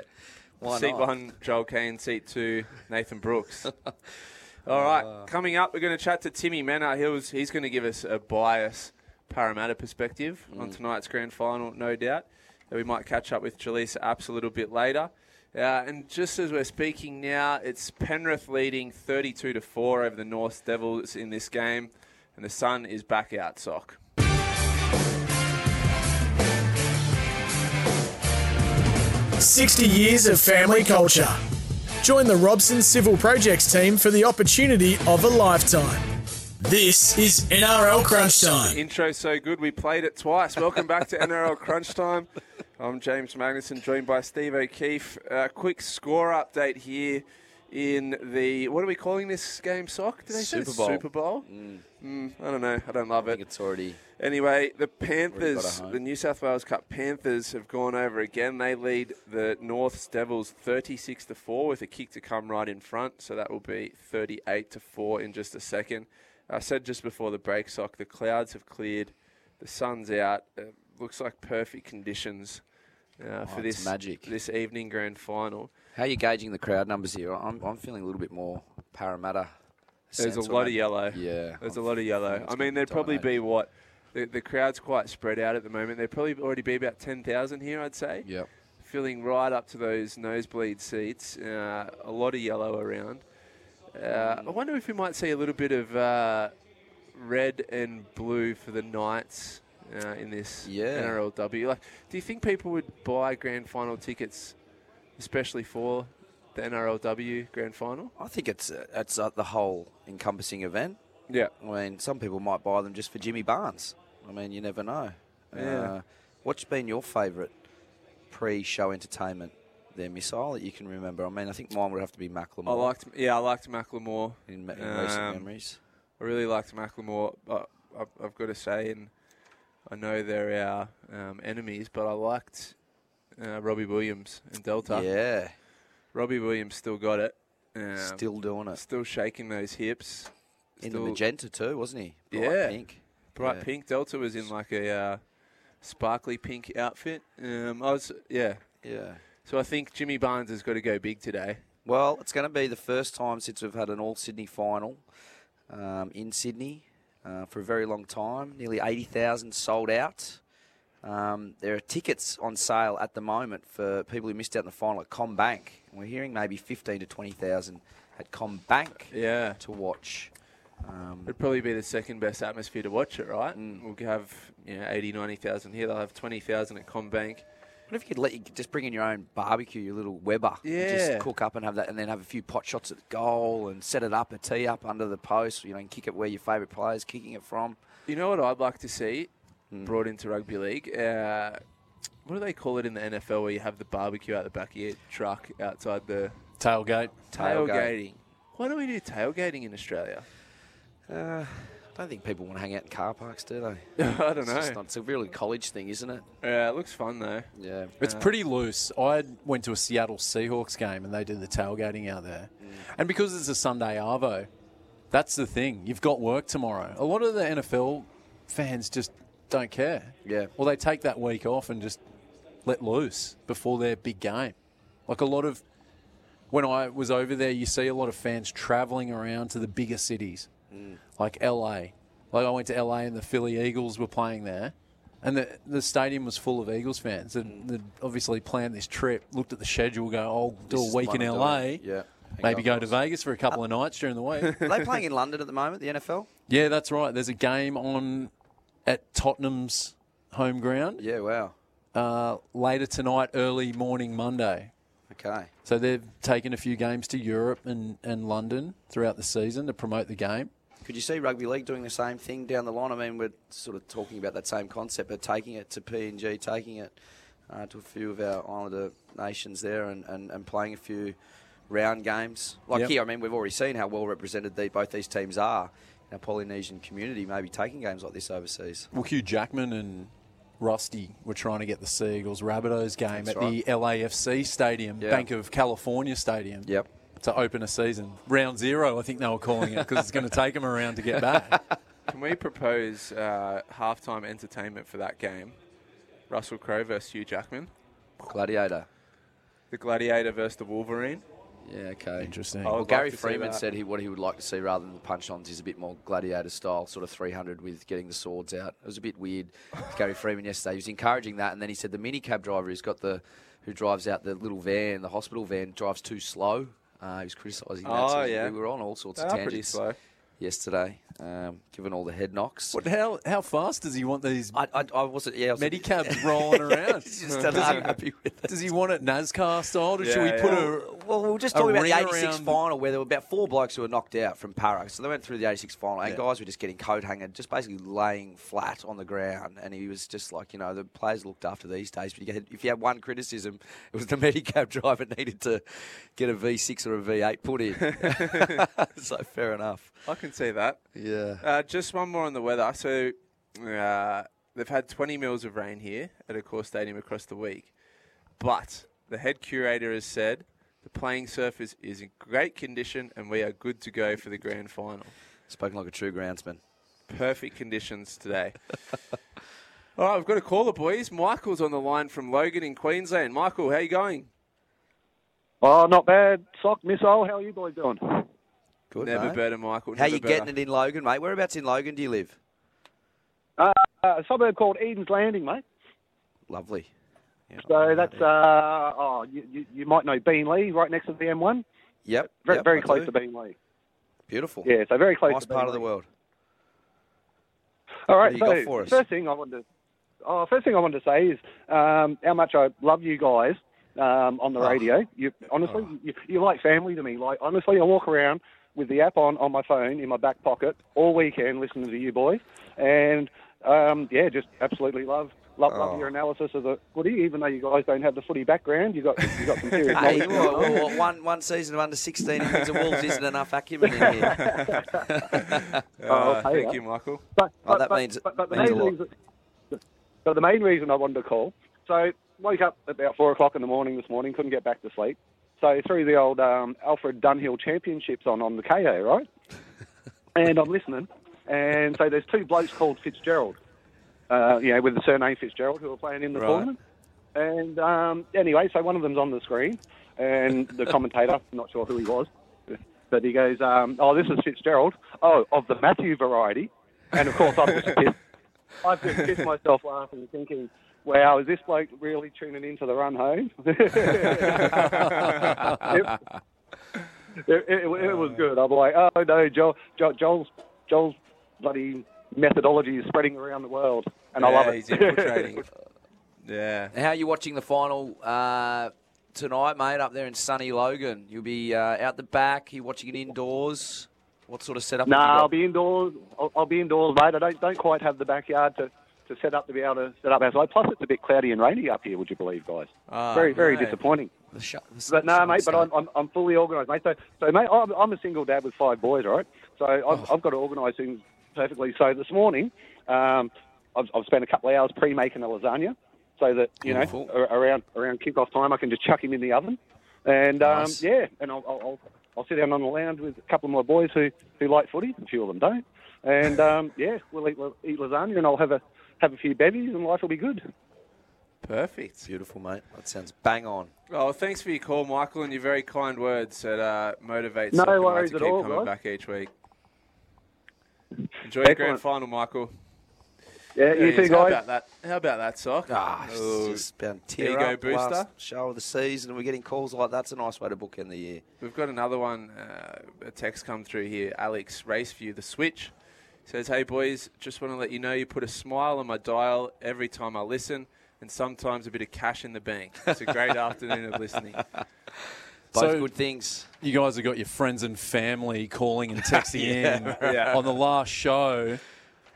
Why seat not? one, Joel Caine. Seat two, Nathan Brooks. All right, Uh. coming up, we're going to chat to Timmy Mannah. He was, he's going to give us a bias Parramatta perspective on Mm. tonight's grand final, no doubt. We might catch up with Jaleesa Apps a little bit later. Uh, and just as we're speaking now, it's Penrith leading 32 to 4 over the North Devils in this game, and the sun is back out, Sock. Sixty years of family culture. Join the Robson Civil Projects team for the opportunity of a lifetime. This is NRL Crunch Time. Intro so good, we played it twice. Welcome back to NRL Crunch Time. I'm James Magnuson, joined by Steve O'Keefe. A quick score update here in the what are we calling this game? Sock? Did they say Super Bowl. Super Bowl? Mm. Mm, I don't know. I don't love I it. it's already. Anyway, the Panthers, the New South Wales Cup Panthers, have gone over again. They lead the North's Devils 36 to four with a kick to come right in front. So that will be 38 to four in just a second. I said just before the break, sock. The clouds have cleared, the sun's out. It looks like perfect conditions uh, for Oh, it's this magic. this evening grand final. How are you gauging the crowd numbers here? I'm, I'm feeling a little bit more Parramatta. There's a lot of yellow. Yeah. There's I'm a lot of yellow. I mean, there'd probably be what? The, the crowd's quite spread out at the moment. There'd probably already be about 10,000 here, I'd say. Yep. Filling right up to those nosebleed seats. Uh, a lot of yellow around. Uh, I wonder if we might see a little bit of uh, red and blue for the Knights uh, in this Yeah. NRLW. Like, do you think people would buy grand final tickets, especially for the NRLW grand final? I think it's uh, it's uh, the whole encompassing event. Yeah. I mean, some people might buy them just for Jimmy Barnes. I mean, you never know. Yeah. Uh, what's been your favourite pre-show entertainment there, Missile, that you can remember? I mean, I think mine would have to be Macklemore. I liked, yeah, I liked Macklemore in, in recent Um, memories. I really liked Macklemore, but I've, I've got to say, and I know they're our um, enemies, but I liked uh, Robbie Williams and Delta. Yeah. Robbie Williams still got it. Um, Still doing it. Still shaking those hips. In the magenta too, wasn't he? Bright yeah, pink. bright Yeah. pink. Delta was in like a uh, sparkly pink outfit. Um, I was, yeah, Yeah. So I think Jimmy Barnes has got to go big today. Well, it's going to be the first time since we've had an All Sydney final um, in Sydney uh, for a very long time. Nearly 80,000 sold out. Um, there are tickets on sale at the moment for people who missed out in the final at CommBank. We're hearing maybe 15 to 20,000 at CommBank Yeah. to watch. Um, It'd probably be the second best atmosphere to watch it, right? And We'll have you know, 80, 90,000 here. They'll have 20,000 at CommBank. What if you could let you just bring in your own barbecue, your little Weber? Yeah. Just cook up and have that, and then have a few pot shots at the goal and set it up, a tee up under the post, you know, and kick it where your favourite player's kicking it from. You know what I'd like to see Hmm. brought into rugby league? Uh, what do they call it in the NFL where you have the barbecue out the back of your truck outside the Tailgate. tailgating? Why don't we do tailgating in Australia? Uh, I don't think people want to hang out in car parks, do they? I don't It's know. not- it's a really college thing, isn't it? Yeah, it looks fun though. Yeah. It's Uh, pretty loose. I went to a Seattle Seahawks game and they did the tailgating out there. And because it's a Sunday Arvo, that's the thing. You've got work tomorrow. A lot of the NFL fans just don't care. Yeah. Or they take that week off and just let loose before their big game. Like a lot of when I was over there, you see a lot of fans traveling around to the bigger cities, mm. like LA. Like I went to LA and the Philly Eagles were playing there, and the the stadium was full of Eagles fans. And mm. they'd obviously planned this trip, looked at the schedule, go, oh, "I'll do This a week in LA. Yeah. Maybe go to Vegas for a couple of nights during the week." Are they playing in London at the moment, the NFL? Yeah, that's right. There's a game on at Tottenham's home ground. Yeah, wow. Uh, later tonight, early morning Monday. Okay. So they've taken a few games to Europe and, and London throughout the season to promote the game. Could you see rugby league doing the same thing down the line? I mean, we're sort of talking about that same concept, but taking it to PNG, taking it uh, to a few of our Islander nations there, and, and, and playing a few round games. Like Yep. here, I mean, we've already seen how well represented the, both these teams are our Polynesian community. Maybe taking games like this overseas. Well, Hugh Jackman and Rusty were trying to get the Sea Eagles Rabbitohs game That's at right. the LAFC Stadium, Yeah. Bank of California Stadium. Yep. To open a season. Round zero, I think they were calling it, because it's going to take them around to get back. Can we propose uh, halftime entertainment for that game? Russell Crowe versus Hugh Jackman. Gladiator. The Gladiator versus the Wolverine. Yeah, okay. Interesting. I Well, Gary like Freeman said he, what he would like to see rather than the punch-ons is a bit more gladiator style, sort of 300 with getting the swords out. It was a bit weird. Gary Freeman yesterday he was encouraging that, and then he said the Medicab driver who's got the who drives out the little van, the hospital van, drives too slow. Uh, he was criticising that. Oh, so yeah. we were on all sorts They of are pretty slow. Yesterday, um, given all the head knocks. What, how, how fast does he want these I, I, I wasn't. Yeah, I was Medicabs rolling around? He's just Does he- unhappy with it. Does he want it NASCAR style? Or should we Yeah, put yeah. a Well, we were just talking about the 86 final where there were about four blokes who were knocked out from Para. So they went through the 86 final, and Yeah. guys were just getting coat hanger, just basically laying flat on the ground. And he was just like, you know, the players looked after these days. But you had, if you had one criticism, it was the Medicab driver needed to get a V6 or a V8 put in. so fair enough. I can see that. Yeah. Uh, just one more on the weather. So uh, they've had 20 mils of rain here at Accor stadium across the week, but the head curator has said the playing surface is in great condition and we are good to go for the grand final. Spoken like a true groundsman. Perfect conditions today. All right, we've got a caller, boys. Michael's on the line from Logan in Queensland. Michael, how you going? Oh, not bad. Sock missile. How are you boys doing? Good, Never mate. better, Michael. How never you better. getting it in Logan, mate? Whereabouts in Logan do you live? Uh, a suburb called Eden's Landing, mate. Lovely. Yeah, So that's uh, oh, you, you, you might know Beenleigh, right next to the M1. Yep. Very, yep, very close do. to Beenleigh. Beautiful. Yeah, so very close Nice to part of the Beenleigh. world. All right, What do you so got for us? first thing I wanted to, oh, first thing I wanted to say is um, how much I love you guys um, on the Oh. radio. You honestly, you, you're like family to me. Like honestly, I walk around with the app on on my phone in my back pocket all weekend listening to you boys, and Um, yeah, just absolutely love love, Oh. love your analysis of the footy. Even though you guys don't have the footy background, you got you got some serious Hey, knowledge. well, well, well, one, one season of under 16 in the Wolves isn't enough acumen in here. Oh, I'll thank that. you, Michael. But, Oh, that but, means- but, but the means a main lot. reason, but the main reason I wanted to call. So woke up about four o'clock in the morning this morning, couldn't get back to sleep. So threw the old um, Alfred Dunhill Championships on on the Kayo, right? and I'm listening, and so there's two blokes called Fitzgerald, uh, you know, with the surname Fitzgerald, who are playing in the Right. tournament. And um, anyway, so one of them's on the screen, and the commentator, not sure who he was, but he goes, um, "Oh, this is Fitzgerald. Oh, of the Matthew variety." And of course, I've just pissed, I've just pissed myself laughing, thinking, "Wow, is this bloke really tuning into the run home?" it, it, it, it was good. I'm like, "Oh no, Joel, Joel, Joel's Joel's bloody methodology is spreading around the world, and I love it." he's infiltrating. yeah. How are you watching the final uh, tonight, mate, up there in sunny Logan? You'll be uh, out the back. You watching it indoors? What sort of setup No, have you I'll be indoors. I'll, I'll be indoors, mate. I don't don't quite have the backyard to, to set up to be able to set up outside. Plus, it's a bit cloudy and rainy up here. Would you believe, guys? Ah, very very disappointing. The sh- the But no, mate. But. I'm, I'm I'm fully organised, mate. So so mate, I'm, I'm a single dad with five boys, all right. So I've, Oh. I've got to organise things perfectly. So this morning, um, I've, I've spent a couple of hours pre-making a lasagna, so that you Beautiful. know a- around around kick-off time, I can just chuck him in the oven, and Nice. um, yeah, and I'll, I'll I'll I'll sit down on the lounge with a couple of my boys who who like footy. A few of them don't, and um, yeah, we'll eat we'll eat lasagna, and I'll have a have a few bevies, and life will be good. Perfect. Beautiful, mate. That sounds bang on. Oh, thanks for your call, Michael, and your very kind words that uh, motivate No worries to at keep all, coming guys. back each week. Enjoy your grand final, Michael. Yeah, you he too, is. How guys. about that? How about that, Sock? Ah, Oh, it's just about to tear go, up. booster. Last show of the season, and we're getting calls like that's a nice way to bookend the year. We've got another one, uh, a text come through here. Alex Raceview, the switch, says, Hey boys, just want to let you know you put a smile on my dial every time I listen and sometimes a bit of cash in the bank. It's a great afternoon of listening. Both So- good things. You guys have got your friends and family calling and texting Yeah. in Yeah. on the last show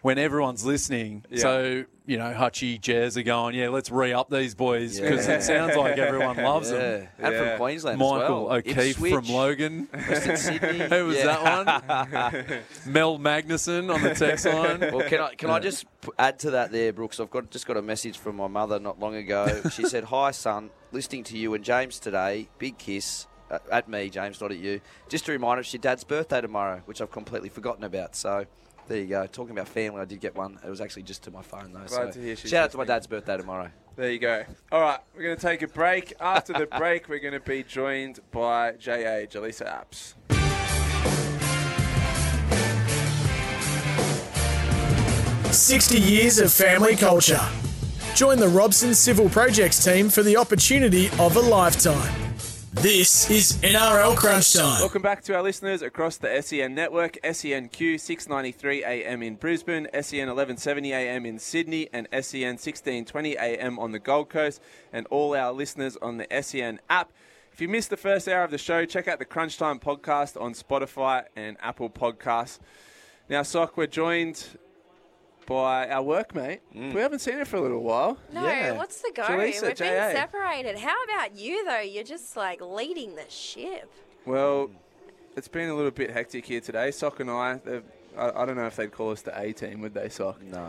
when everyone's listening. Yeah. So, you know, Hutchie, Jazz are going, yeah, let's re up these boys because Yeah. it sounds like everyone loves yeah. them. And Yeah. from Queensland Michael as well. O'Keefe from Logan. Who was Yeah. that one? Mel Magnuson on the text line. Well, can I can I just add to that there, Brooks? I've got just got a message from my mother not long ago. She said, "Hi, son, listening to you and James today. Big kiss." uh, At me, James, not at you. Just a reminder, it's your dad's birthday tomorrow, which I've completely forgotten about. So, there you go. Talking about family, I did get one. It was actually just to my phone, though. Glad so to hear she's shout out to my listening. dad's birthday tomorrow. There you go. All right, we're going to take a break. After the break, we're going to be joined by J.A. Jalisa Apps. 60 years of family culture. Join the Robson Civil Projects team for the opportunity of a lifetime. This is NRL Crunch Time. Welcome back to our listeners across the SEN network, SENQ 693 AM in Brisbane, SEN 1170 AM in Sydney, and SEN 1620 AM on the Gold Coast, and all our listeners on the SEN app. If you missed the first hour of the show, check out the Crunch Time podcast on Spotify and Apple Podcasts. Now, Sock, we're joined by our workmate. Mm. We haven't seen her for a little while. No, what's the go? Jalisa, We've JA. been separated. How about you, though? You're just like leading the ship. Well, it's been a little bit hectic here today. Sock and I, I, I don't know if they'd call us the A team, would they, Sock? No.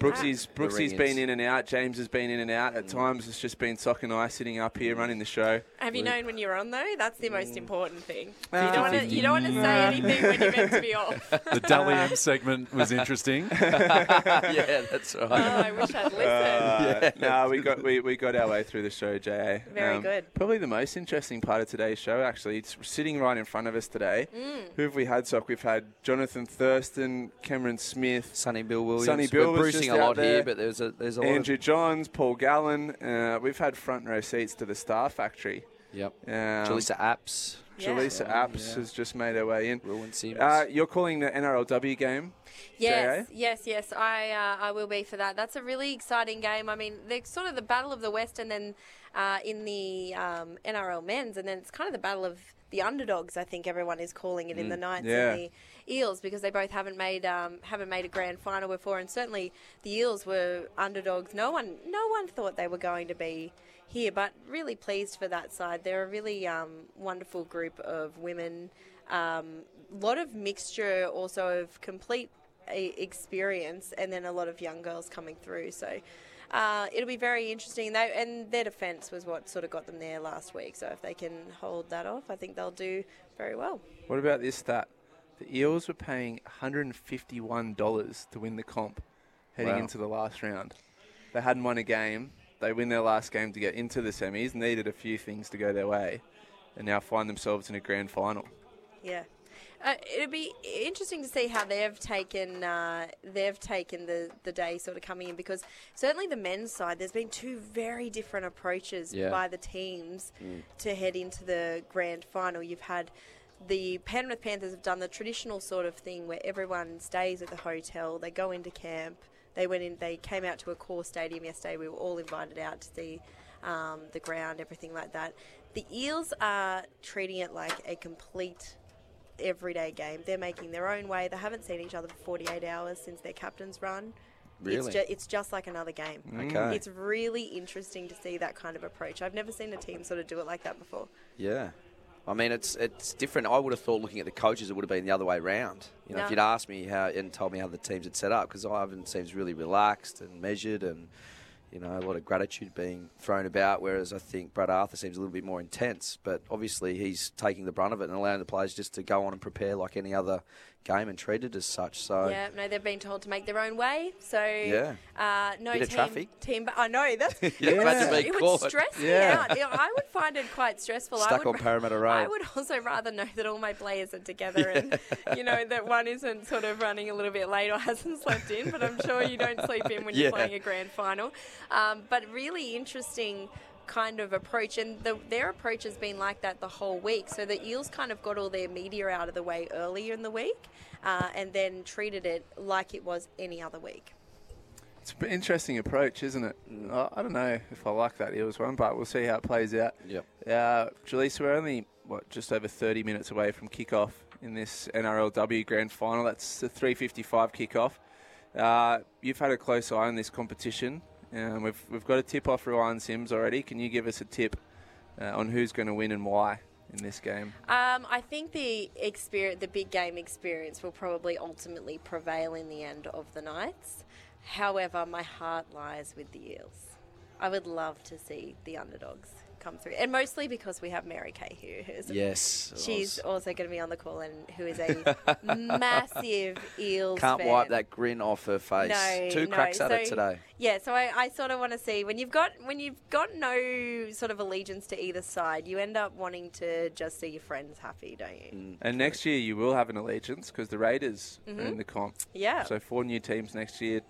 Brooksy's, The Brooksy's ring been in and out. James has been in and out. At times, it's just been Sock and I sitting up here running the show. Have you known when you're on though? That's the most important thing. you Ah. don't want to. You don't want to say anything when you're meant to be off. The Dally M segment was interesting. yeah, that's right. Oh, I wish I'd listened. Uh, no, we got we, we got our way through the show, JA. Very good. Probably the most interesting part of today's show, actually. It's sitting right in front of us today. Mm. Who have we had, Sock? We've had Johnathan Thurston, Cameron Smith, Sonny Bill Williams. Sonny Bill We're was bruising just a lot there. here, but there's a there's a lot of Andrew Johns, Paul Gallen. Uh, we've had front row seats to the Star Factory. Yep. Um, Jalissa Apps. Jalissa Yeah. Apps Yeah. has just made her way in. Ruan Sims. Uh, you're calling the NRLW game. Yes, JA? yes, yes. I uh, I will be for that. That's a really exciting game. I mean, they're sort of the battle of the West, and then uh, in the um, NRL men's, and then it's kind of the battle of the underdogs. I think everyone is calling it in Mm, the Knights yeah. and the Eels because they both haven't made um, haven't made a grand final before, and certainly the Eels were underdogs. No one no one thought they were going to be here, but really pleased for that side. They're a really um, wonderful group of women. A um, lot of mixture also of complete e- experience and then a lot of young girls coming through. So uh, it'll be very interesting. They, and their defence was what sort of got them there last week. So if they can hold that off, I think they'll do very well. What about this stat? The Eels were paying $151 to win the comp heading Wow. into the last round. They hadn't won a game. They win their last game to get into the semis, needed a few things to go their way, and now find themselves in a grand final. Yeah. Uh, it'd be interesting to see how they've taken uh, they've taken the, the day sort of coming in because certainly the men's side there's been two very different approaches Yeah. by the teams Mm. to head into the grand final. You've had the Penrith Panthers have done the traditional sort of thing where everyone stays at the hotel, they go into camp. They went in. They came out to Accor Stadium yesterday. We were all invited out to see um, the ground, everything like that. The Eels are treating it like a complete everyday game. They're making their own way. They haven't seen each other for 48 hours since their captain's run. Really? It's, ju- it's just like another game. Okay. It's really interesting to see that kind of approach. I've never seen a team sort of do it like that before. Yeah. I mean, it's it's different. I would have thought, looking at the coaches, it would have been the other way round. You know, No. if you'd asked me how and told me how the teams had set up, because Ivan seems really relaxed and measured, and you know, a lot of gratitude being thrown about. Whereas I think Brad Arthur seems a little bit more intense. But obviously, he's taking the brunt of it and allowing the players just to go on and prepare like any other game and treat it as such. So Yeah, no, they've been told to make their own way. So Yeah. uh, no Bit team. traffic. Team, I know that's. Yeah, it would- imagine being it would stress Yeah. me out. I would find it quite stressful. I Stuck would, on Parramatta Road. I would also rather know that all my players are together and you know that one isn't sort of running a little bit late or hasn't slept in. But I'm sure you don't sleep in when Yeah. you're playing a grand final. Um, but really interesting kind of approach and the, their approach has been like that the whole week so the eels kind of got all their media out of the way earlier in the week uh, and then treated it like it was any other week It's an interesting approach, isn't it? I, I don't know if I like that Eels one, but we'll see how it plays out. Yep. Uh, Jaleesa, we're only what just over 30 minutes away from kickoff in this NRLW Grand Final. That's the 3:55 kickoff. Uh, you've had a close eye on this competition. Um, we've we've got a tip off Ruan Sims already. Can you give us a tip uh, on who's going to win and why in this game? Um, I think the experience, the big game experience, will probably ultimately prevail in the end of the Knights. However, my heart lies with the Eels. I would love to see the underdogs come through, and mostly because we have Mary Kay here. Who's Yes, she's also going to be on the call, and who is a massive Eels can't fan. wipe that grin off her face. No, Two no. cracks at it today. Yeah, so I, I sort of want to see when you've got when you've got no sort of allegiance to either side, you end up wanting to just see your friends happy, don't you? Mm. And next year you will have an allegiance because the Raiders are Mhm. in the comp. Yeah. So four new teams next year,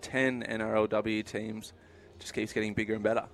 ten NRLW teams. Just keeps getting bigger and better.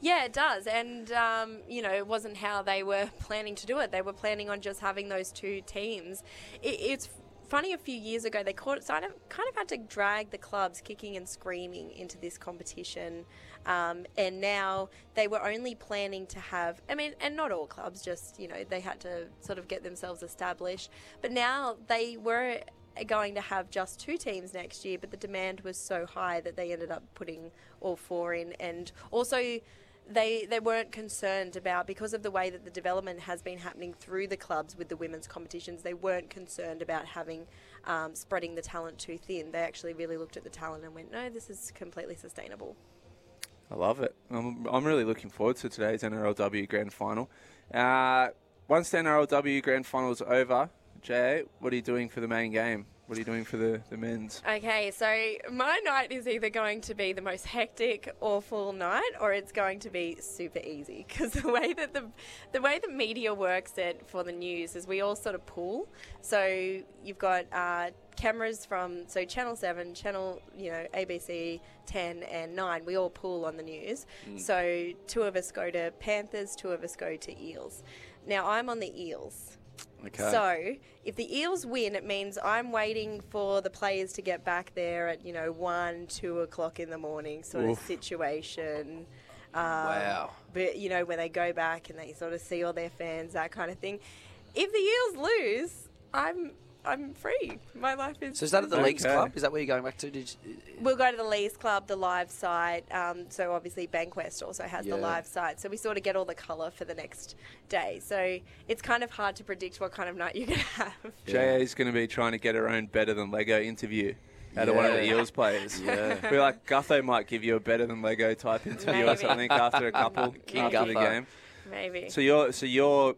Yeah, it does. And, um, you know, it wasn't how they were planning to do it. They were planning on just having those two teams. It, it's funny, a few years ago, they caught, so I kind of had to drag the clubs kicking and screaming into this competition. Um, and now they were only planning to have, I mean, and not all clubs, just, you know, they had to sort of get themselves established. But now they were going to have just two teams next year, but the demand was so high that they ended up putting all four in. And also, they they weren't concerned about because of the way that the development has been happening through the clubs with the women's competitions. They weren't concerned about having um, spreading the talent too thin. They actually really looked at the talent and went, no, this is completely sustainable. I love it. I'm, I'm really looking forward to today's NRLW Grand Final. Uh, once the NRLW Grand Final is over, Jay, what are you doing for the main game? What are you doing for the, the men's? Okay, so my night is either going to be the most hectic, awful night, or it's going to be super easy. Because the way that the the way the media works it for the news is we all sort of pool. So you've got uh, cameras from so Channel Seven, Channel you know ABC, Ten, and Nine. We all pool on the news. Mm. So two of us go to Panthers, two of us go to Eels. Now I'm on the Eels. Okay. So, if the Eels win, it means I'm waiting for the players to get back there at, you know, 1, 2 o'clock in the morning sort Oof. of situation. Um, Wow. But, you know, when they go back and they sort of see all their fans, that kind of thing. If the Eels lose, I'm I'm free. My life is. So is that at the is- Leagues Club? Is that where you're going back to? Did you, We'll go to the Leagues Club, the live site. Um, so obviously Bankwest also has Yeah. the live site. So we sort of get all the colour for the next day. So it's kind of hard to predict what kind of night you're going to have. JA is going to be trying to get her own better than Lego interview out of one of the Eels players. Yeah. We're like, Gutho might give you a better than Lego type interview or something after a couple, King after the game. Maybe. So you're, so you're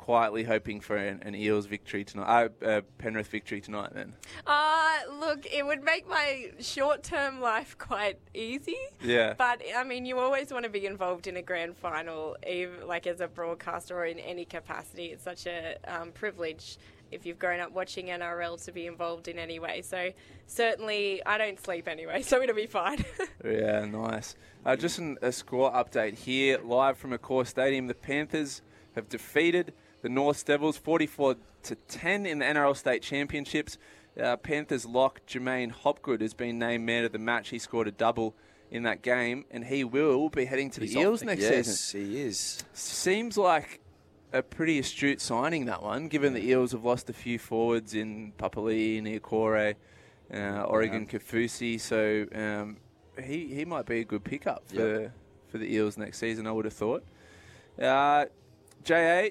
quietly hoping for an, an Eels victory tonight, uh, uh, Penrith victory tonight then? Uh, look, it would make my short term life quite easy. Yeah. But, I mean, you always want to be involved in a grand final, even like as a broadcaster or in any capacity. It's such a um, privilege if you've grown up watching NRL to be involved in any way. So, certainly, I don't sleep anyway, so it'll be fine. Yeah, nice. Uh, just an, a score update here, live from Accor Stadium. The Panthers have defeated the North Devils 44 to 10 in the NRL State Championships. Uh, Panthers lock J'maine Hopgood has been named man of the match. He scored a double in that game, and he will be heading to the He's Eels off- next yes, season. he is. Seems like a pretty astute signing that one, given the Eels have lost a few forwards in Papali'i, Niukore, uh, Oregon Kaufusi. So um, he he might be a good pickup for Yep. for the Eels next season. I would have thought. Uh, Ja,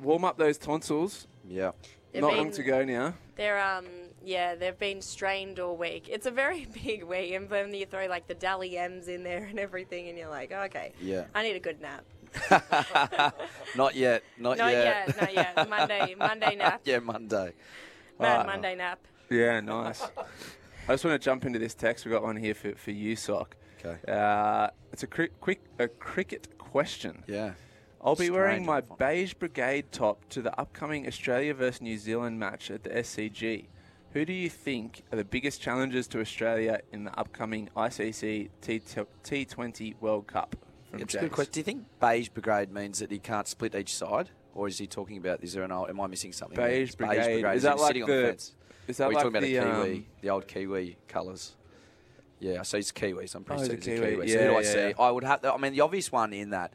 warm up those tonsils. Yeah. They've Not been- long to go now. They're um yeah, they've been strained all week. It's a very big week, and then you throw like the Dally M's in there and everything, and you're like, okay, Yeah. I need a good nap. Not yet. Not, yet. Not yet. yet, not yet. Monday- Monday nap. yeah, Monday. Mad Ah. Monday nap. Yeah, nice. I just want to jump into this text. We've got one here for, for you, Sock. Okay. Uh, it's a cri- quick a cricket question. Yeah. I'll be wearing my beige brigade top to the upcoming Australia versus New Zealand match at the SCG. Who do you think are the biggest challenges to Australia in the upcoming ICC T- T20 World Cup? From It's a good question. Do you think beige brigade means that he can't split each side, or is he talking about? Is there an? Am I missing something? Beige It's brigade. Is Is that like sitting on the the- fence? is that are you like talking the, about a Kiwi, um, the old Kiwi colours? Yeah, so he's Kiwis. I'm pretty Oh, certain he's a he's a Kiwi. Kiwi. Yeah, so who do I see? yeah. I would have. I mean, the obvious one in that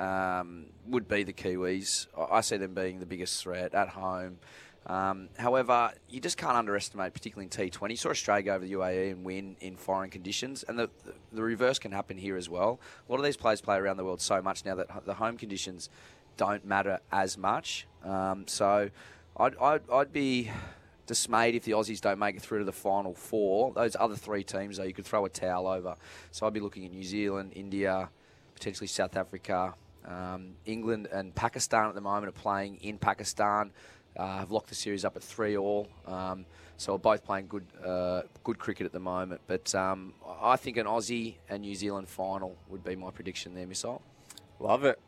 um, would be the Kiwis. I see them being the biggest threat at home. Um, however, you just can't underestimate, particularly in T20. You saw Australia go over the UAE and win in foreign conditions, and the, the, the reverse can happen here as well. A lot of these players play around the world so much now that the home conditions don't matter as much. Um, so I'd, I'd, I'd be dismayed if the Aussies don't make it through to the final four. Those other three teams, though, you could throw a towel over. So I'd be looking at New Zealand, India, potentially South Africa. Um, England and Pakistan at the moment are playing in Pakistan. Uh, have locked the series up at three all. Um, so we're both playing good, uh, good cricket at the moment. But um, I think an Aussie and New Zealand final would be my prediction there, Missile. Love it.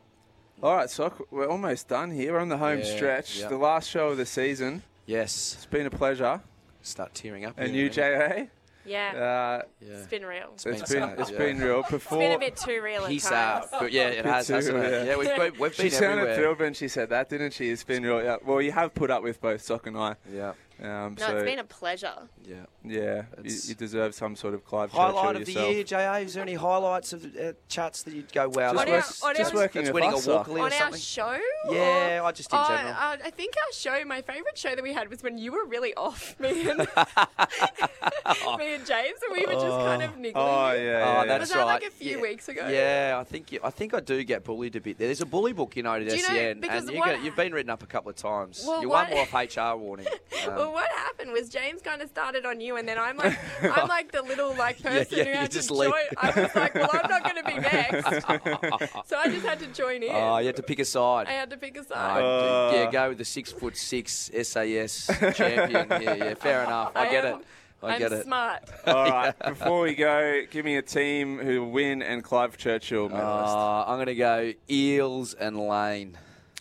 All right, Sock, we're almost done here. We're on the home Yeah, stretch. yeah. The last show of the season. Yes. It's been a pleasure. Start tearing up. And you. JA? Yeah. Uh, It's been real. It's been, been it's sad, been, yeah. real. It's Before been a bit too real at He's, times. uh, but yeah, it Bit has, hasn't too, it? Yeah, we've been, we've she been sounded everywhere. thrilled when she said that, didn't she? It's been real. Yeah. Well, you have put up with both Sock and I. Yeah. Um, no, so it's been a pleasure. Yeah. Yeah, you, you deserve some sort of Clive Highlight Churchill of the yourself. year, JA. Is there any highlights of uh, chats that you'd go, wow, Just that work- was- on just our- working that's winning a Walkley or on our show? Yeah, or- I just in Oh, general. uh, I think our show, my favourite show that we had was when you were really off, me and me and James, and we were just kind of niggling. Oh, you. yeah, yeah, Oh, that's Was that right. like a few yeah. weeks ago? Yeah, I think you, I think I do get bullied a bit. there. There's a bully book, you know, at Do you know- because and you what- get, you've been written up a couple of times. Well, you what- one more off HR warning. Um, well, what happened was James kind of started on you you, and then I'm like, I'm like the little like person yeah, who had to just join. leave. I was like, well, I'm not going to be next, so I just had to join in. Oh, you had to pick a side. I had to pick a Oh, side. yeah, go with the six foot six SAS champion. Yeah, yeah, fair enough. I, I get am- it. I I'm get it. smart. All right. Before we go, give me a team who win and Clive Churchill medalist. Uh, I'm going to go Eels and Lane.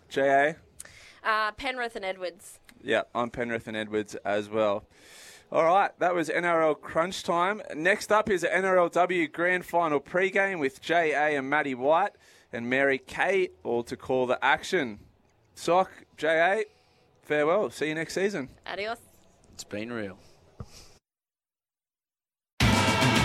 JA? Uh, Penrith and Edwards. Yeah, I'm Penrith and Edwards as well. All right, that was NRL crunch time. Next up is the NRLW Grand Final pre-game with JA and Maddie White and Mary Kay all to call the action. Sock, JA, farewell. See you next season. Adios. It's been real.